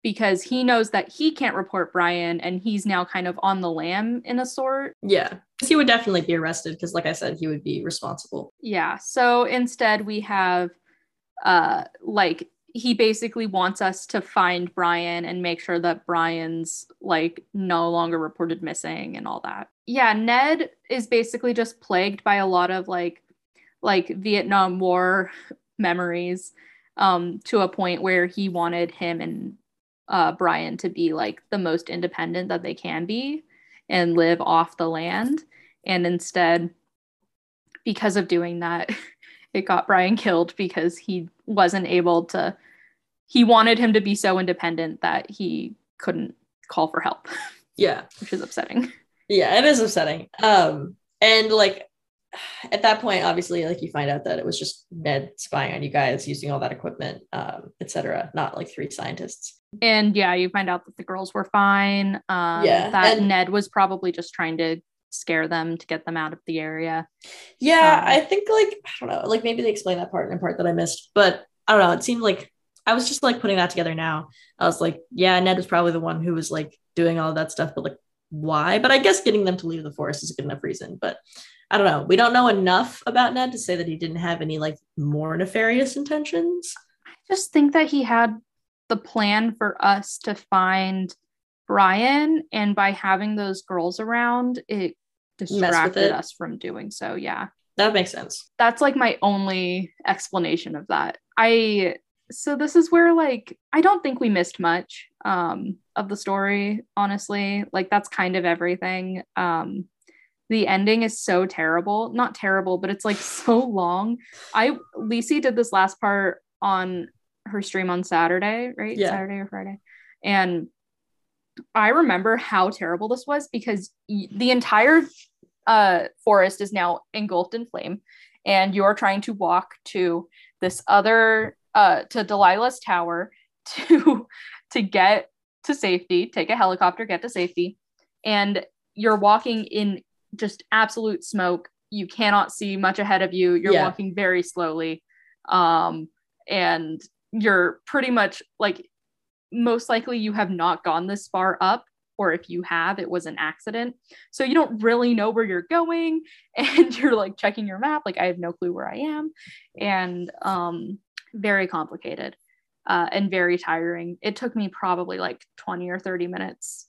because he knows that he can't report Brian and he's now kind of on the lam in a sort. Yeah, he would definitely be arrested because, like I said, he would be responsible. Yeah. So instead, we have uh, like he basically wants us to find Brian and make sure that Brian's like no longer reported missing and all that. Yeah, Ned is basically just plagued by a lot of like like Vietnam War memories um to a point where he wanted him and uh Brian to be like the most independent that they can be and live off the land and instead because of doing that it got Brian killed because he wasn't able to he wanted him to be so independent that he couldn't call for help. Yeah. Which is upsetting. Yeah, it is upsetting. Um and like at that point obviously like you find out that it was just Ned spying on you guys using all that equipment um etc not like three scientists. And yeah, you find out that the girls were fine. Um Yeah, that and- Ned was probably just trying to scare them to get them out of the area. Yeah, Um, I think like I don't know, like maybe they explained that part in a part that I missed, but I don't know. It seemed like I was just like putting that together now. I was like, yeah, Ned was probably the one who was like doing all that stuff, but like why? But I guess getting them to leave the forest is a good enough reason. But I don't know. We don't know enough about Ned to say that he didn't have any like more nefarious intentions. I just think that he had the plan for us to find Brian, and by having those girls around, it distracted it. us from doing so. Yeah. That makes sense. That's like my only explanation of that. I so this is where like I don't think we missed much um of the story, honestly. Like that's kind of everything. Um the ending is so terrible. Not terrible, but it's like so long. I Lisi did this last part on her stream on Saturday, right? Yeah. Saturday or Friday. And I remember how terrible this was because y- the entire uh, forest is now engulfed in flame, and you're trying to walk to this other uh, to Delilah's tower to to get to safety, take a helicopter, get to safety, and you're walking in just absolute smoke. You cannot see much ahead of you. You're Yeah. walking very slowly, um, and you're pretty much like most likely you have not gone this far up or if you have it was an accident so you don't really know where you're going and you're like checking your map like i have no clue where i am and um very complicated uh, and very tiring it took me probably like 20 or 30 minutes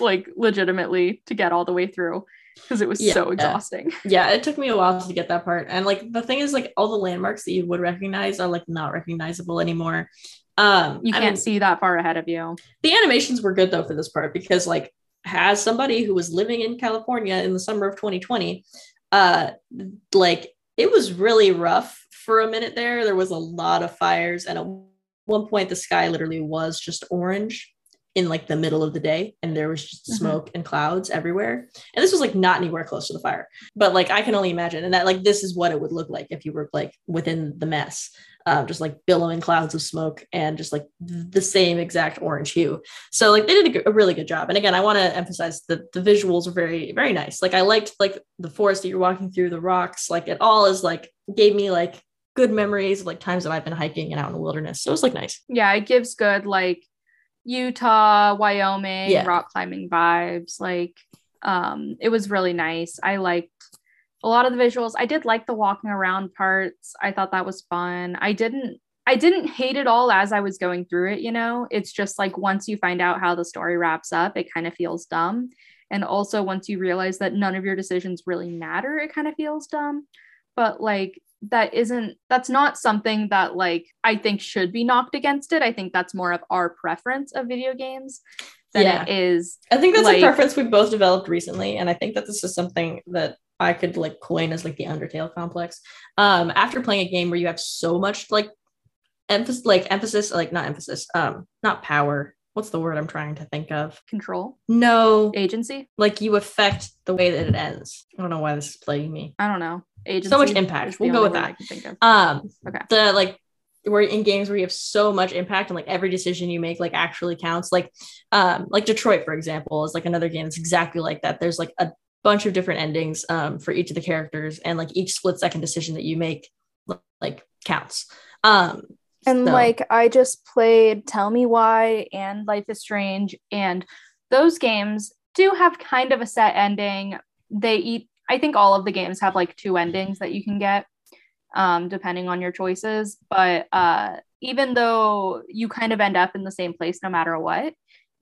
like legitimately to get all the way through because it was Yeah. so exhausting Yeah, it took me a while to get that part. And like the thing is, like all the landmarks that you would recognize are like not recognizable anymore. Um, you can't mean, see that far ahead of you the animations were good though for this part because like as somebody who was living in California in the summer of 2020, uh, like it was really rough for a minute there. There was a lot of fires, and at one point the sky literally was just orange in like the middle of the day, and there was just Mhm. smoke and clouds everywhere. And this was like not anywhere close to the fire, but like I can only imagine, and that like this is what it would look like if you were like within the mess. Um, just like billowing clouds of smoke and just like the same exact orange hue. So like they did a, g- a really good job. And again, I want to emphasize that the visuals are very very nice. Like I liked like the forest that you're walking through, the rocks, like it all is like gave me like good memories of like times that I've been hiking and out in the wilderness. So it was like nice. yeah it gives good like utah wyoming Yeah. rock climbing vibes. Like um it was really nice. I liked a lot of the visuals. I did like the walking around parts. I thought that was fun. I didn't i didn't hate it all as i was going through it you know? It's just like once you find out how the story wraps up it kind of feels dumb. And also once you realize that none of your decisions really matter it kind of feels dumb. But like that isn't that's not something that like I think should be knocked against it. I think that's more of our preference of video games than Yeah. it is I think that's like- a preference we've both developed recently, and I think that this is something that I could like coin as like the Undertale complex. Um, after playing a game where you have so much like emphasis, like emphasis, like not emphasis, um, not power. What's the word I'm trying to think of? control No, agency. like you affect the way that it ends. I don't know why this is plaguing me. I don't know. Agency. So much impact. We'll go with that. I can think of. Um, Okay. the like we're in games where you have so much impact and like every decision you make like actually counts. Like, um, like Detroit, for example, is like another game that's exactly like that. There's like a bunch of different endings um for each of the characters, and like each split second decision that you make like counts. Um, And so- like I just played Tell Me Why and Life is Strange and those games do have kind of a set ending. They eat I think all of the games have like two endings that you can get um depending on your choices, but uh even though you kind of end up in the same place no matter what,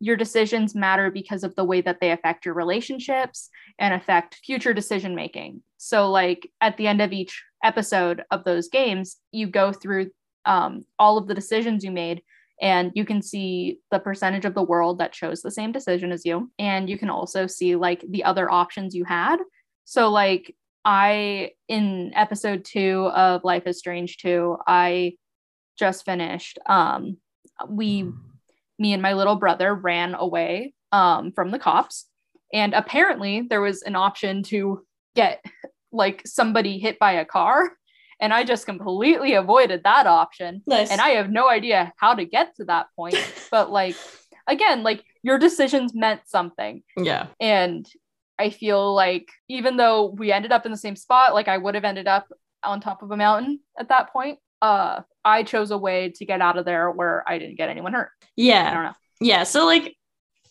your decisions matter because of the way that they affect your relationships and affect future decision making. So like at the end of each episode of those games, you go through um, all of the decisions you made and you can see the percentage of the world that chose the same decision as you and you can also see like the other options you had so like i in episode 2 of life is strange 2 i just finished um we me and my little brother ran away um from the cops and apparently there was an option to get like somebody hit by a car and i just completely avoided that option nice. and I have no idea how to get to that point. But like again, like your decisions meant something. yeah, And I feel like even though we ended up in the same spot, like I would have ended up on top of a mountain at that point. Uh I chose a way to get out of there where I didn't get anyone hurt. I yeah. don't know. yeah so like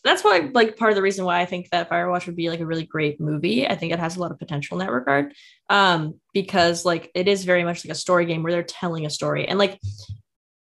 that's why like part of the reason why i think that firewatch would be like a really great movie i think it has a lot of potential in that regard um because like it is very much like a story game where they're telling a story and like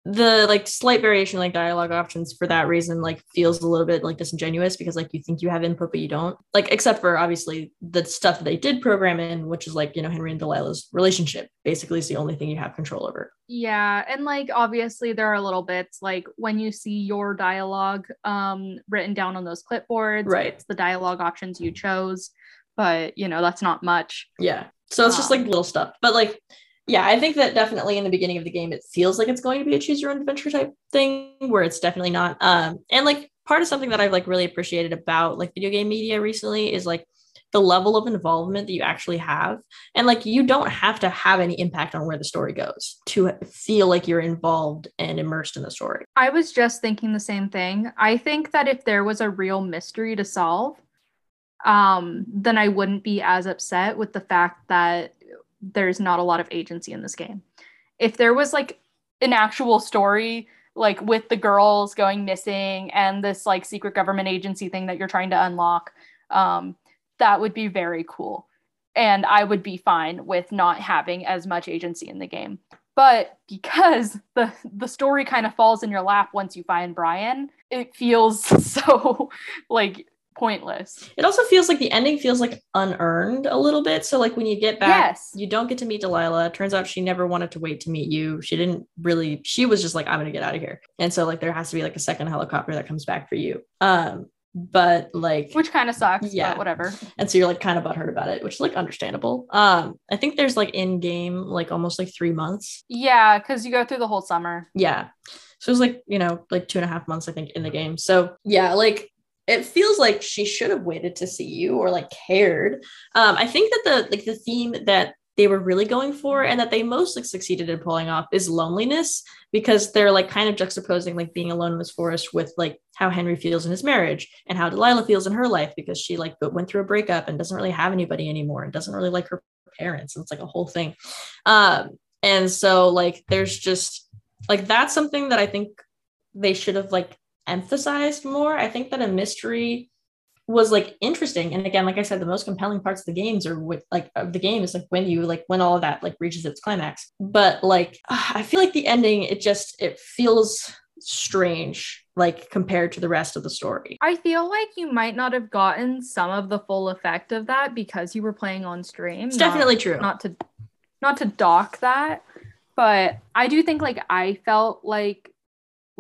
the like slight variation like dialogue options for that reason like feels a little bit like disingenuous because like you think you have input but you don't like except for obviously the stuff that they did program in which is like you know henry and delilah's relationship basically is the only thing you have control over Yeah, and like obviously there are little bits like when you see your dialogue um written down on those clipboards, Right. it's the dialogue options you chose, but you know, that's not much. Yeah. So it's just Um, like little stuff. But like, yeah, I think that definitely in the beginning of the game, it feels like it's going to be a choose your own adventure type thing where it's definitely not. Um, and like part of something that I've like really appreciated about like video game media recently is like the level of involvement that you actually have. And like you don't have to have any impact on where the story goes to feel like you're involved and immersed in the story. I was just thinking the same thing. I think that if there was a real mystery to solve, um, then I wouldn't be as upset with the fact that there's not a lot of agency in this game. If there was like an actual story, like with the girls going missing and this like secret government agency thing that you're trying to unlock, um, that would be very cool. And I would be fine with not having as much agency in the game but because the the story kind of falls in your lap once you find Brian, it feels so like pointless. It also feels like the ending feels like unearned a little bit. So like when you get back, Yes. you don't get to meet Delilah. Turns out she never wanted to wait to meet you. She didn't really, she was just like, I'm gonna get out of here. And so like there has to be like a second helicopter that comes back for you. Um, but like Which kind of sucks, Yeah. but whatever. and so you're like kind of butthurt about it, which is like understandable. Um, I think there's like in game like almost like three months. Yeah, because you go through the whole summer. Yeah. So it was like, you know, like two and a half months, I think, in the game. So yeah, like it feels like she should have waited to see you or like cared. Um, I think that the like the theme that they were really going for and that they mostly succeeded in pulling off is loneliness because they're like kind of juxtaposing like being alone in this forest with like how Henry feels in his marriage and how Delilah feels in her life because she like went through a breakup and doesn't really have anybody anymore and doesn't really like her parents. And it's like a whole thing. Um, and so like there's just like that's something that I think they should have like emphasized more. I think that a mystery was like interesting. And again, like I said, the most compelling parts of the games are with like of the game is like when you like when all of that like reaches its climax. But like I feel like the ending, it just it feels strange like compared to the rest of the story. I feel like you might not have gotten some of the full effect of that because you were playing on stream. It's not- definitely true. not to not to dock that, but I do think like I felt like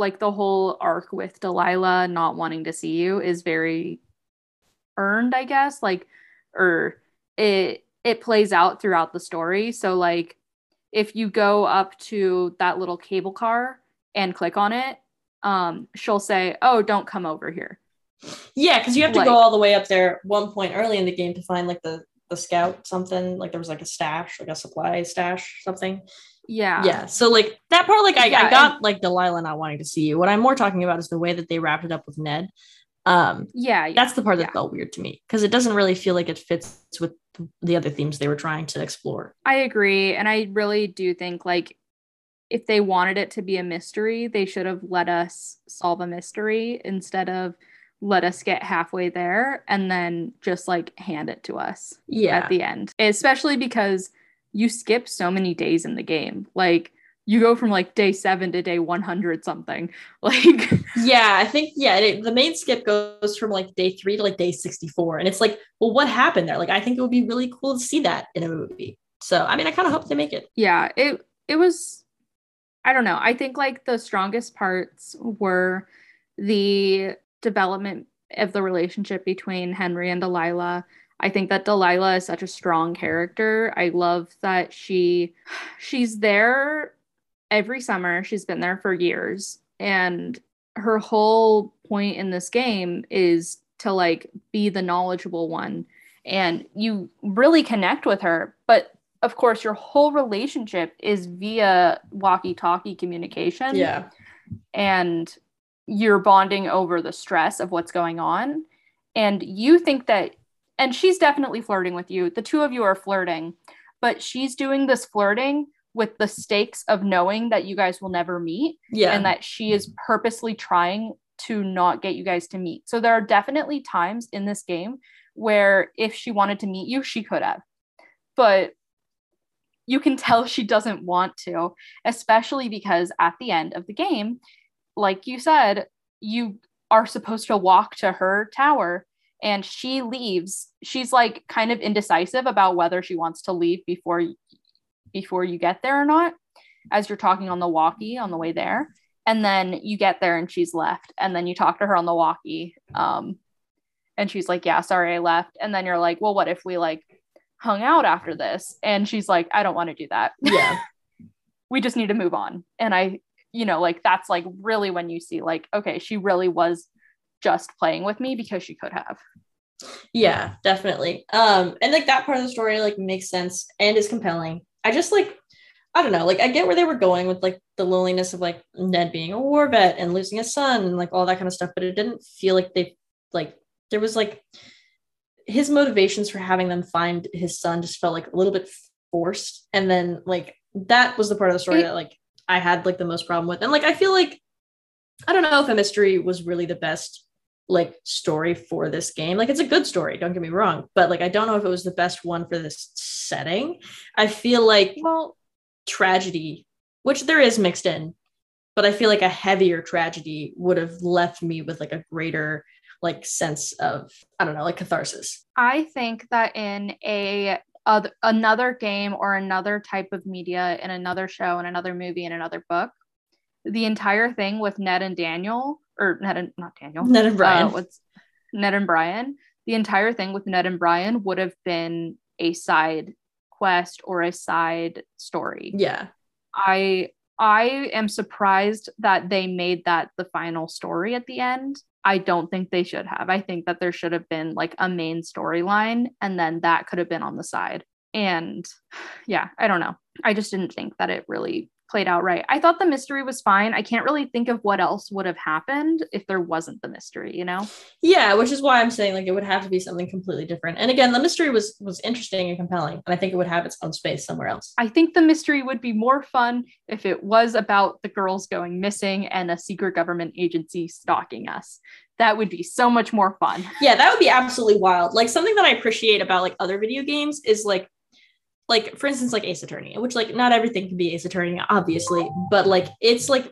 like the whole arc with Delilah not wanting to see you is very earned, I guess. Like or it it plays out throughout the story. So like if you go up to that little cable car and click on it, um, she'll say, "Oh, don't come over here." Yeah, because you have to Like- go all the way up there one point early in the game to find like the the scout something like there was like a stash like a supply stash something Yeah. yeah so like that part like I, Yeah, I got like delilah not wanting to see you what i'm more talking about is the way that they wrapped it up with ned um Yeah. yeah. that's the part that Yeah. felt weird to me because it doesn't really feel like it fits with the other themes they were trying to explore I agree. And I really do think like if they wanted it to be a mystery, they should have let us solve a mystery instead of let us get halfway there and then just like hand it to us yeah at the end. Especially because you skip so many days in the game. Like you go from like day 7 to day 100 something. Like Yeah, I think yeah, it, the main skip goes from like day three to like day sixty-four, and it's like, well, what happened there? Like, I think it would be really cool to see that in a movie. So, I mean, I kind of hope they make it. yeah it it was i don't know i think like the strongest parts were the development of the relationship between henry and delilah i think that delilah is such a strong character. I love that she she's there every summer. She's been there for years. And her whole point in this game is to like be the knowledgeable one. And you really connect with her. But of course your whole relationship is via walkie-talkie communication. Yeah, and you're bonding over the stress of what's going on. And you think that and she's definitely flirting with you the two of you are flirting but she's doing this flirting with the stakes of knowing that you guys will never meet yeah, and that she is purposely trying to not get you guys to meet. So there are definitely times in this game where if she wanted to meet you, she could have. But you can tell she doesn't want to, especially because at the end of the game, like you said, you are supposed to walk to her tower and she leaves. She's like kind of indecisive about whether she wants to leave before before you get there or not as you're talking on the walkie on the way there. And then you get there and she's left. And then you talk to her on the walkie um and she's like yeah sorry i left. And then you're like well what if we like hung out after this? And she's like i don't want to do that. Yeah, we just need to move on. And i you know like that's like really when you see like okay she really was just playing with me because she could have yeah, definitely. Um, and like that part of the story like makes sense and is compelling. I just like, I don't know, like I get where they were going with like the loneliness of like Ned being a war vet and losing a son and like all that kind of stuff, but it didn't feel like they like there was like his motivations for having them find his son just felt like a little bit forced and then like that was the part of the story that like i had like the most problem with and like i feel like i don't know if a mystery was really the best like story for this game. Like it's a good story don't get me wrong but like i don't know if it was the best one for this setting. I feel like well tragedy which there is mixed in but i feel like a heavier tragedy would have left me with like a greater like sense of i don't know like catharsis. I think that in a oth- another game or another type of media in another show in another movie in another book, the entire thing with Ned and Daniel or Ned and not Daniel, ned and brian uh, what's Ned and Brian, the entire thing with Ned and Brian would have been a side quest or a side story. yeah I I am surprised that they made that the final story at the end. I don't think they should have. I think that there should have been like a main storyline and then that could have been on the side. And yeah, I don't know. I just didn't think that it really played out right. I thought the mystery was fine. I can't really think of what else would have happened if there wasn't the mystery, you know? yeah which is why i'm saying like it would have to be something completely different and again the mystery was was interesting and compelling and i think it would have its own space somewhere else I think the mystery would be more fun if it was about the girls going missing and a secret government agency stalking us. That would be so much more fun. yeah that would be absolutely wild like something that i appreciate about like other video games is like like for instance like ace attorney which like not everything can be ace attorney obviously but like it's like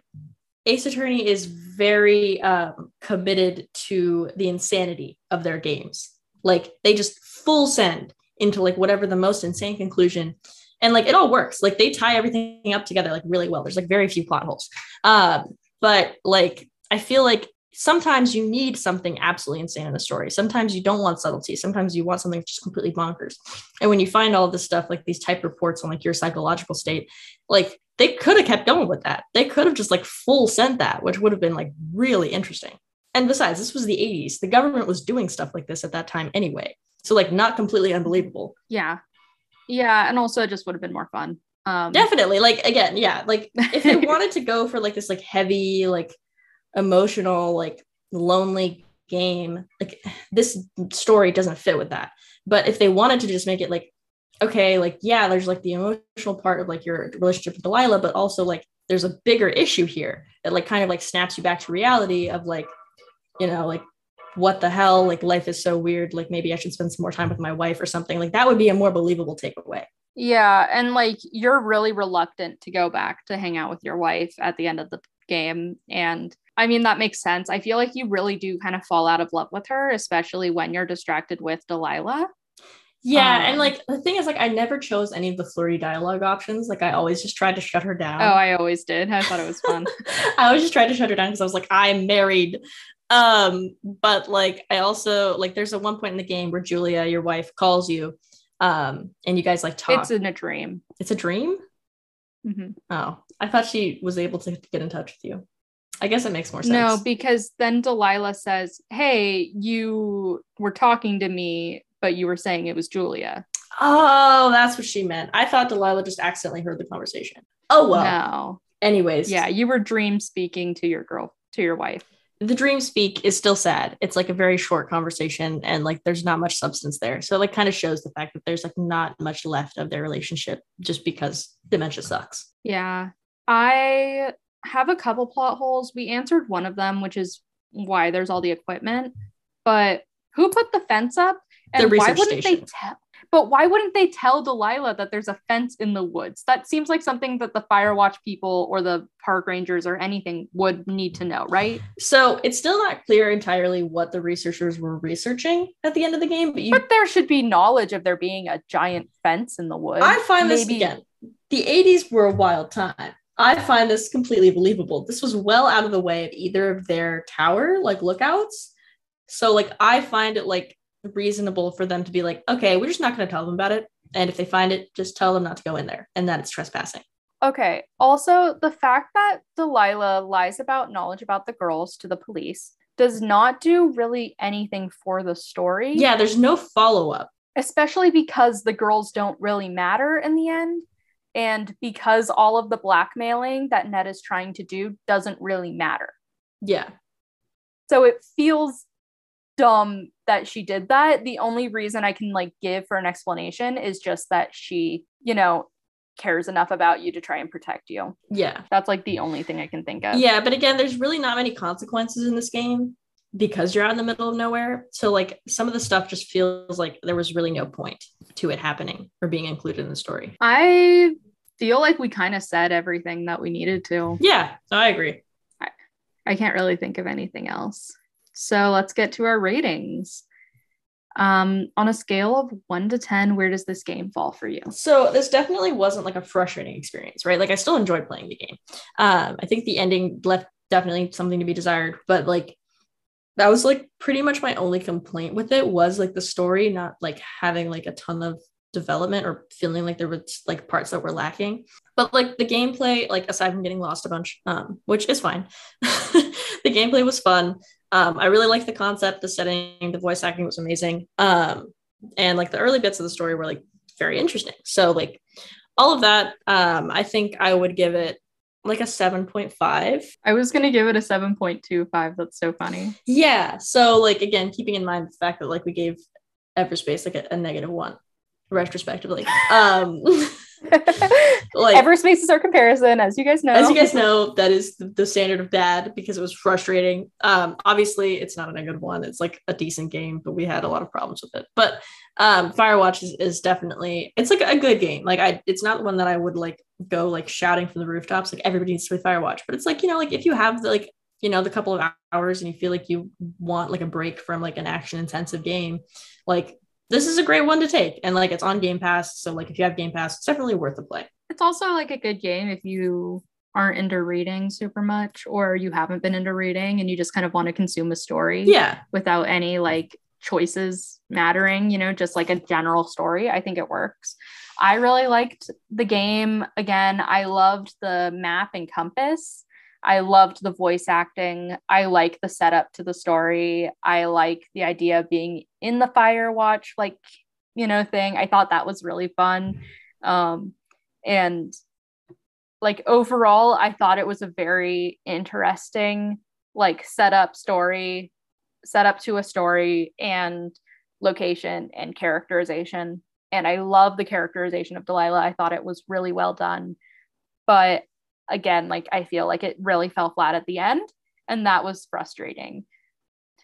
ace attorney is very um, committed to the insanity of their games. Like they just full send into like whatever the most insane conclusion and like it all works. Like they tie everything up together like really well. There's like very few plot holes. Um but like i feel like sometimes you need something absolutely insane in a story. Sometimes you don't want subtlety. Sometimes you want something just completely bonkers. And when you find all this stuff like these type reports on like your psychological state like they could have kept going with that. They could have just like full sent that which would have been like really interesting. And besides this was the 80s the government was doing stuff like this at that time anyway. So like not completely unbelievable. Yeah. Yeah. And also it just would have been more fun. Um definitely. Like again yeah like if they wanted to go for like this like heavy like emotional like lonely game like this story doesn't fit with that but if they wanted to just make it like okay like yeah there's like the emotional part of like your relationship with delilah but also like there's a bigger issue here that like kind of like snaps you back to reality of like you know like what the hell like life is so weird like maybe i should spend some more time with my wife or something like that would be a more believable takeaway Yeah, and like you're really reluctant to go back to hang out with your wife at the end of the game. And I mean, that makes sense. I feel like you really do kind of fall out of love with her, especially when you're distracted with Delilah. yeah Um, and like the thing is like i never chose any of the flirty dialogue options like i always just tried to shut her down Oh, I always did. I thought it was fun. I always just tried to shut her down because I was like, I'm married. Um, but like I also like there's a one point in the game where Julia, your wife, calls you, um, and you guys like talk. it's in a dream. it's a dream. Mm-hmm. Oh, I thought she was able to get in touch with you. I guess it makes more sense. No, because then Delilah says, Hey, you were talking to me, but you were saying it was Julia. oh, that's what she meant. I thought Delilah just accidentally heard the conversation. Oh well. No. Anyways, Yeah, you were dream speaking to your girl, to your wife. the dream speak is still sad. It's like a very short conversation and like there's not much substance there. So it like kind of shows the fact that there's like not much left of their relationship just because dementia sucks. Yeah. I have a couple plot holes. We answered one of them, which is why there's all the equipment. But who put the fence up? The And why wouldn't station. they tell? But why wouldn't they tell Delilah that there's a fence in the woods? That seems like something that the fire watch people or the park rangers or anything would need to know, right? So it's still not clear entirely what the researchers were researching at the end of the game, but you But there should be knowledge of there being a giant fence in the woods. I find this again. The 80s were a wild time. I find this completely believable. This was well out of the way of either of their tower like lookouts. So like I find it like reasonable for them to be like, okay, we're just not going to tell them about it. And if they find it, just tell them not to go in there and that it's trespassing. Okay. Also, the fact that Delilah lies about knowledge about the girls to the police does not do really anything for the story. Yeah, there's no follow up. Especially because the girls don't really matter in the end. And because all of the blackmailing that Ned is trying to do doesn't really matter. Yeah. So it feels dumb that she did that. The only reason I can like give for an explanation is just that she, you know, cares enough about you to try and protect you. Yeah. That's like the only thing I can think of. Yeah, but again, there's really not many consequences in this game because you're out in the middle of nowhere. So like some of the stuff just feels like there was really no point to it happening or being included in the story. I feel like we kind of said everything that we needed to. Yeah, So I agree. I can't really think of anything else. So let's get to our ratings. Um, on a scale of one to 10, where does this game fall for you? So this definitely wasn't like a frustrating experience, right? Like I still enjoyed playing the game. Um, I think the ending left definitely something to be desired, but like that was like pretty much my only complaint with it was like the story not like having like a ton of development or feeling like there was like parts that were lacking. But like the gameplay, like aside from getting lost a bunch, um, which is fine, the gameplay was fun. Um, I really liked the concept, the setting, the voice acting was amazing. Um, and like the early bits of the story were like very interesting. So like all of that, um, I think I would give it like a 7.5. I was going to give it a 7.25. That's so funny. Yeah. So like again, keeping in mind the fact that like we gave Everspace like a, a negative one retrospectively. Um like Everspace is our comparison, as you guys know. as you guys know, that is the, the standard of bad because it was frustrating. Um, obviously, it's not a negative one. It's like a decent game, but we had a lot of problems with it. But um, Firewatch is, is definitely it's like a good game. Like I, it's not one that I would like go like shouting from the rooftops. Like everybody needs to play Firewatch, but it's like you know, like if you have the, like you know the couple of hours and you feel like you want like a break from like an action intensive game, like this is a great one to take. And like it's on Game Pass. So like if you have Game Pass, it's definitely worth the play. It's also like a good game if you aren't into reading super much or you haven't been into reading and you just kind of want to consume a story Yeah. without any like choices mattering, you know, just like a general story. I think it works. I really liked the game. Again, I loved the map and compass. I loved the voice acting. I like the setup to the story. I like the idea of being in the fire watch, like, you know, thing. I thought that was really fun. Um, and like overall, I thought it was a very interesting, like, setup story, setup to a story and location and characterization. And I love the characterization of Delilah. I thought it was really well done. But again, like I feel like it really fell flat at the end, and that was frustrating.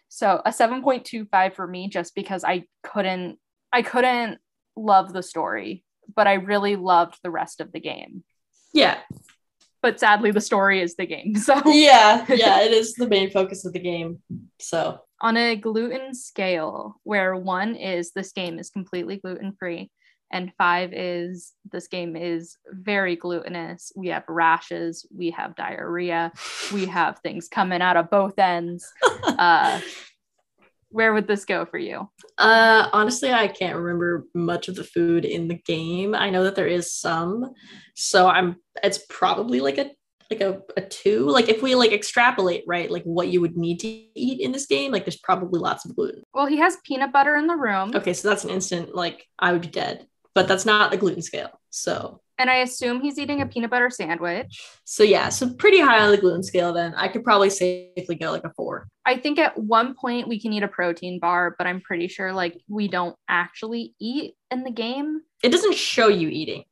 So a 7.25 for me just because I couldn't I couldn't love the story, but I really loved the rest of the game. Yeah. But sadly the story is the game. So Yeah. Yeah. it is the main focus of the game. So on a gluten scale where one is this game is completely gluten free and five is this game is very glutinous we have rashes we have diarrhea we have things coming out of both ends uh where would this go for you Uh, honestly, I can't remember much of the food in the game. I know that there is some, so I'm. It's probably like a like a, a two. Like if we like extrapolate, right, like what you would need to eat in this game, like there's probably lots of gluten. well he has peanut butter in the room Okay, so that's an instant like I would be dead, but that's not the gluten scale. So and i assume he's eating a peanut butter sandwich so yeah, so pretty high on the gluten scale. Then I could probably safely go like a four. i think at one point we can eat a protein bar but i'm pretty sure like we don't actually eat in the game It doesn't show you eating,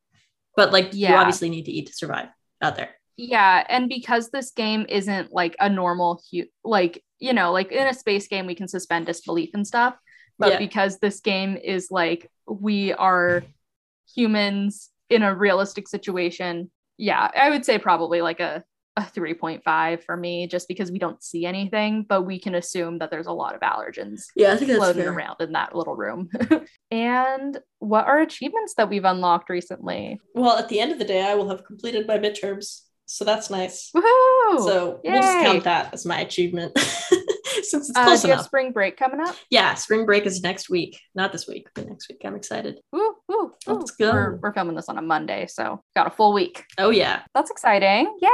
but like you obviously need to eat to survive out there. Yeah, and because this game isn't like a normal hu- like you know, like in a space game we can suspend disbelief and stuff, but Yeah. because this game is like we are humans in a realistic situation, yeah, I would say probably like a a 3.5 for me just because we don't see anything, but we can assume that there's a lot of allergens Yeah, I think floating fair. around in that little room. and what are achievements that we've unlocked recently? Well, at the end of the day, I will have completed my midterms, so that's nice. Woohoo! so we'll just count that as my achievement, since it's Uh, close do you have enough. spring break coming up? Yeah, spring break is next week, not this week, but next week. I'm excited. Woo, woo, woo. Let's go. We're, we're filming this on a Monday, so got a full week. Oh yeah, That's exciting. Yay!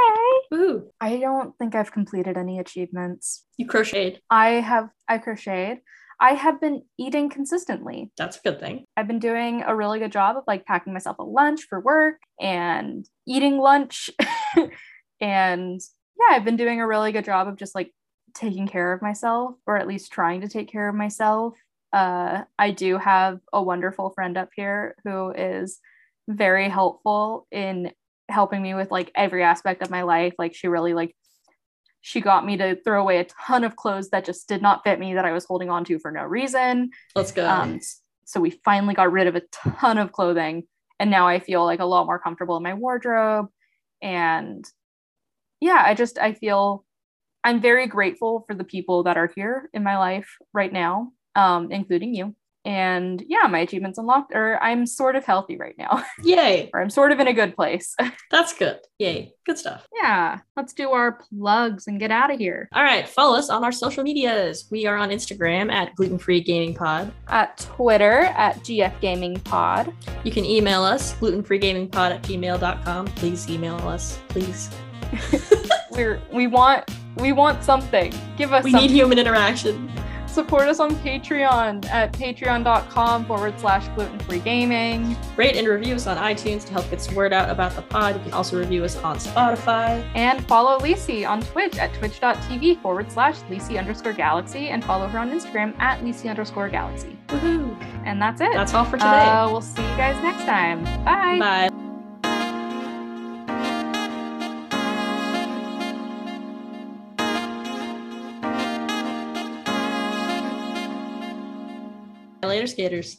Woohoo. I don't think I've completed any achievements. You crocheted. I have, I crocheted. I have been eating consistently. That's a good thing. I've been doing a really good job of like packing myself a lunch for work and eating lunch. and yeah, I've been doing a really good job of just like taking care of myself or at least trying to take care of myself. Uh, I do have a wonderful friend up here who is very helpful in helping me with like every aspect of my life. Like she really like she got me to throw away a ton of clothes that just did not fit me that I was holding on to for no reason. Let's go. Um, so we finally got rid of a ton of clothing, and now I feel like a lot more comfortable in my wardrobe. And yeah, I just I feel I'm very grateful for the people that are here in my life right now, um, including you. And yeah, my achievements unlocked, or I'm sort of healthy right now, Yay. or I'm sort of in a good place. That's good. Yay. Good stuff. yeah, let's do our plugs and get out of here. All right. Follow us on our social medias. We are on Instagram at Gluten Free Gaming Pod. At Twitter at GF Gaming Pod. You can email us, glutenfreegamingpod at gmail.com. Please email us. Please. We're we want we want something. Give us We some- need human interaction. Support us on Patreon at patreon.com forward slash gluten free gaming. Rate and review us on iTunes to help get the word out about the pod. You can also review us on Spotify. And follow Lisi on Twitch at twitch.tv forward slash Lisi underscore galaxy and follow her on Instagram at Lisi underscore galaxy. Woohoo. And that's it. That's all for today. Uh, we'll see you guys next time. Bye. Bye. Later, skaters.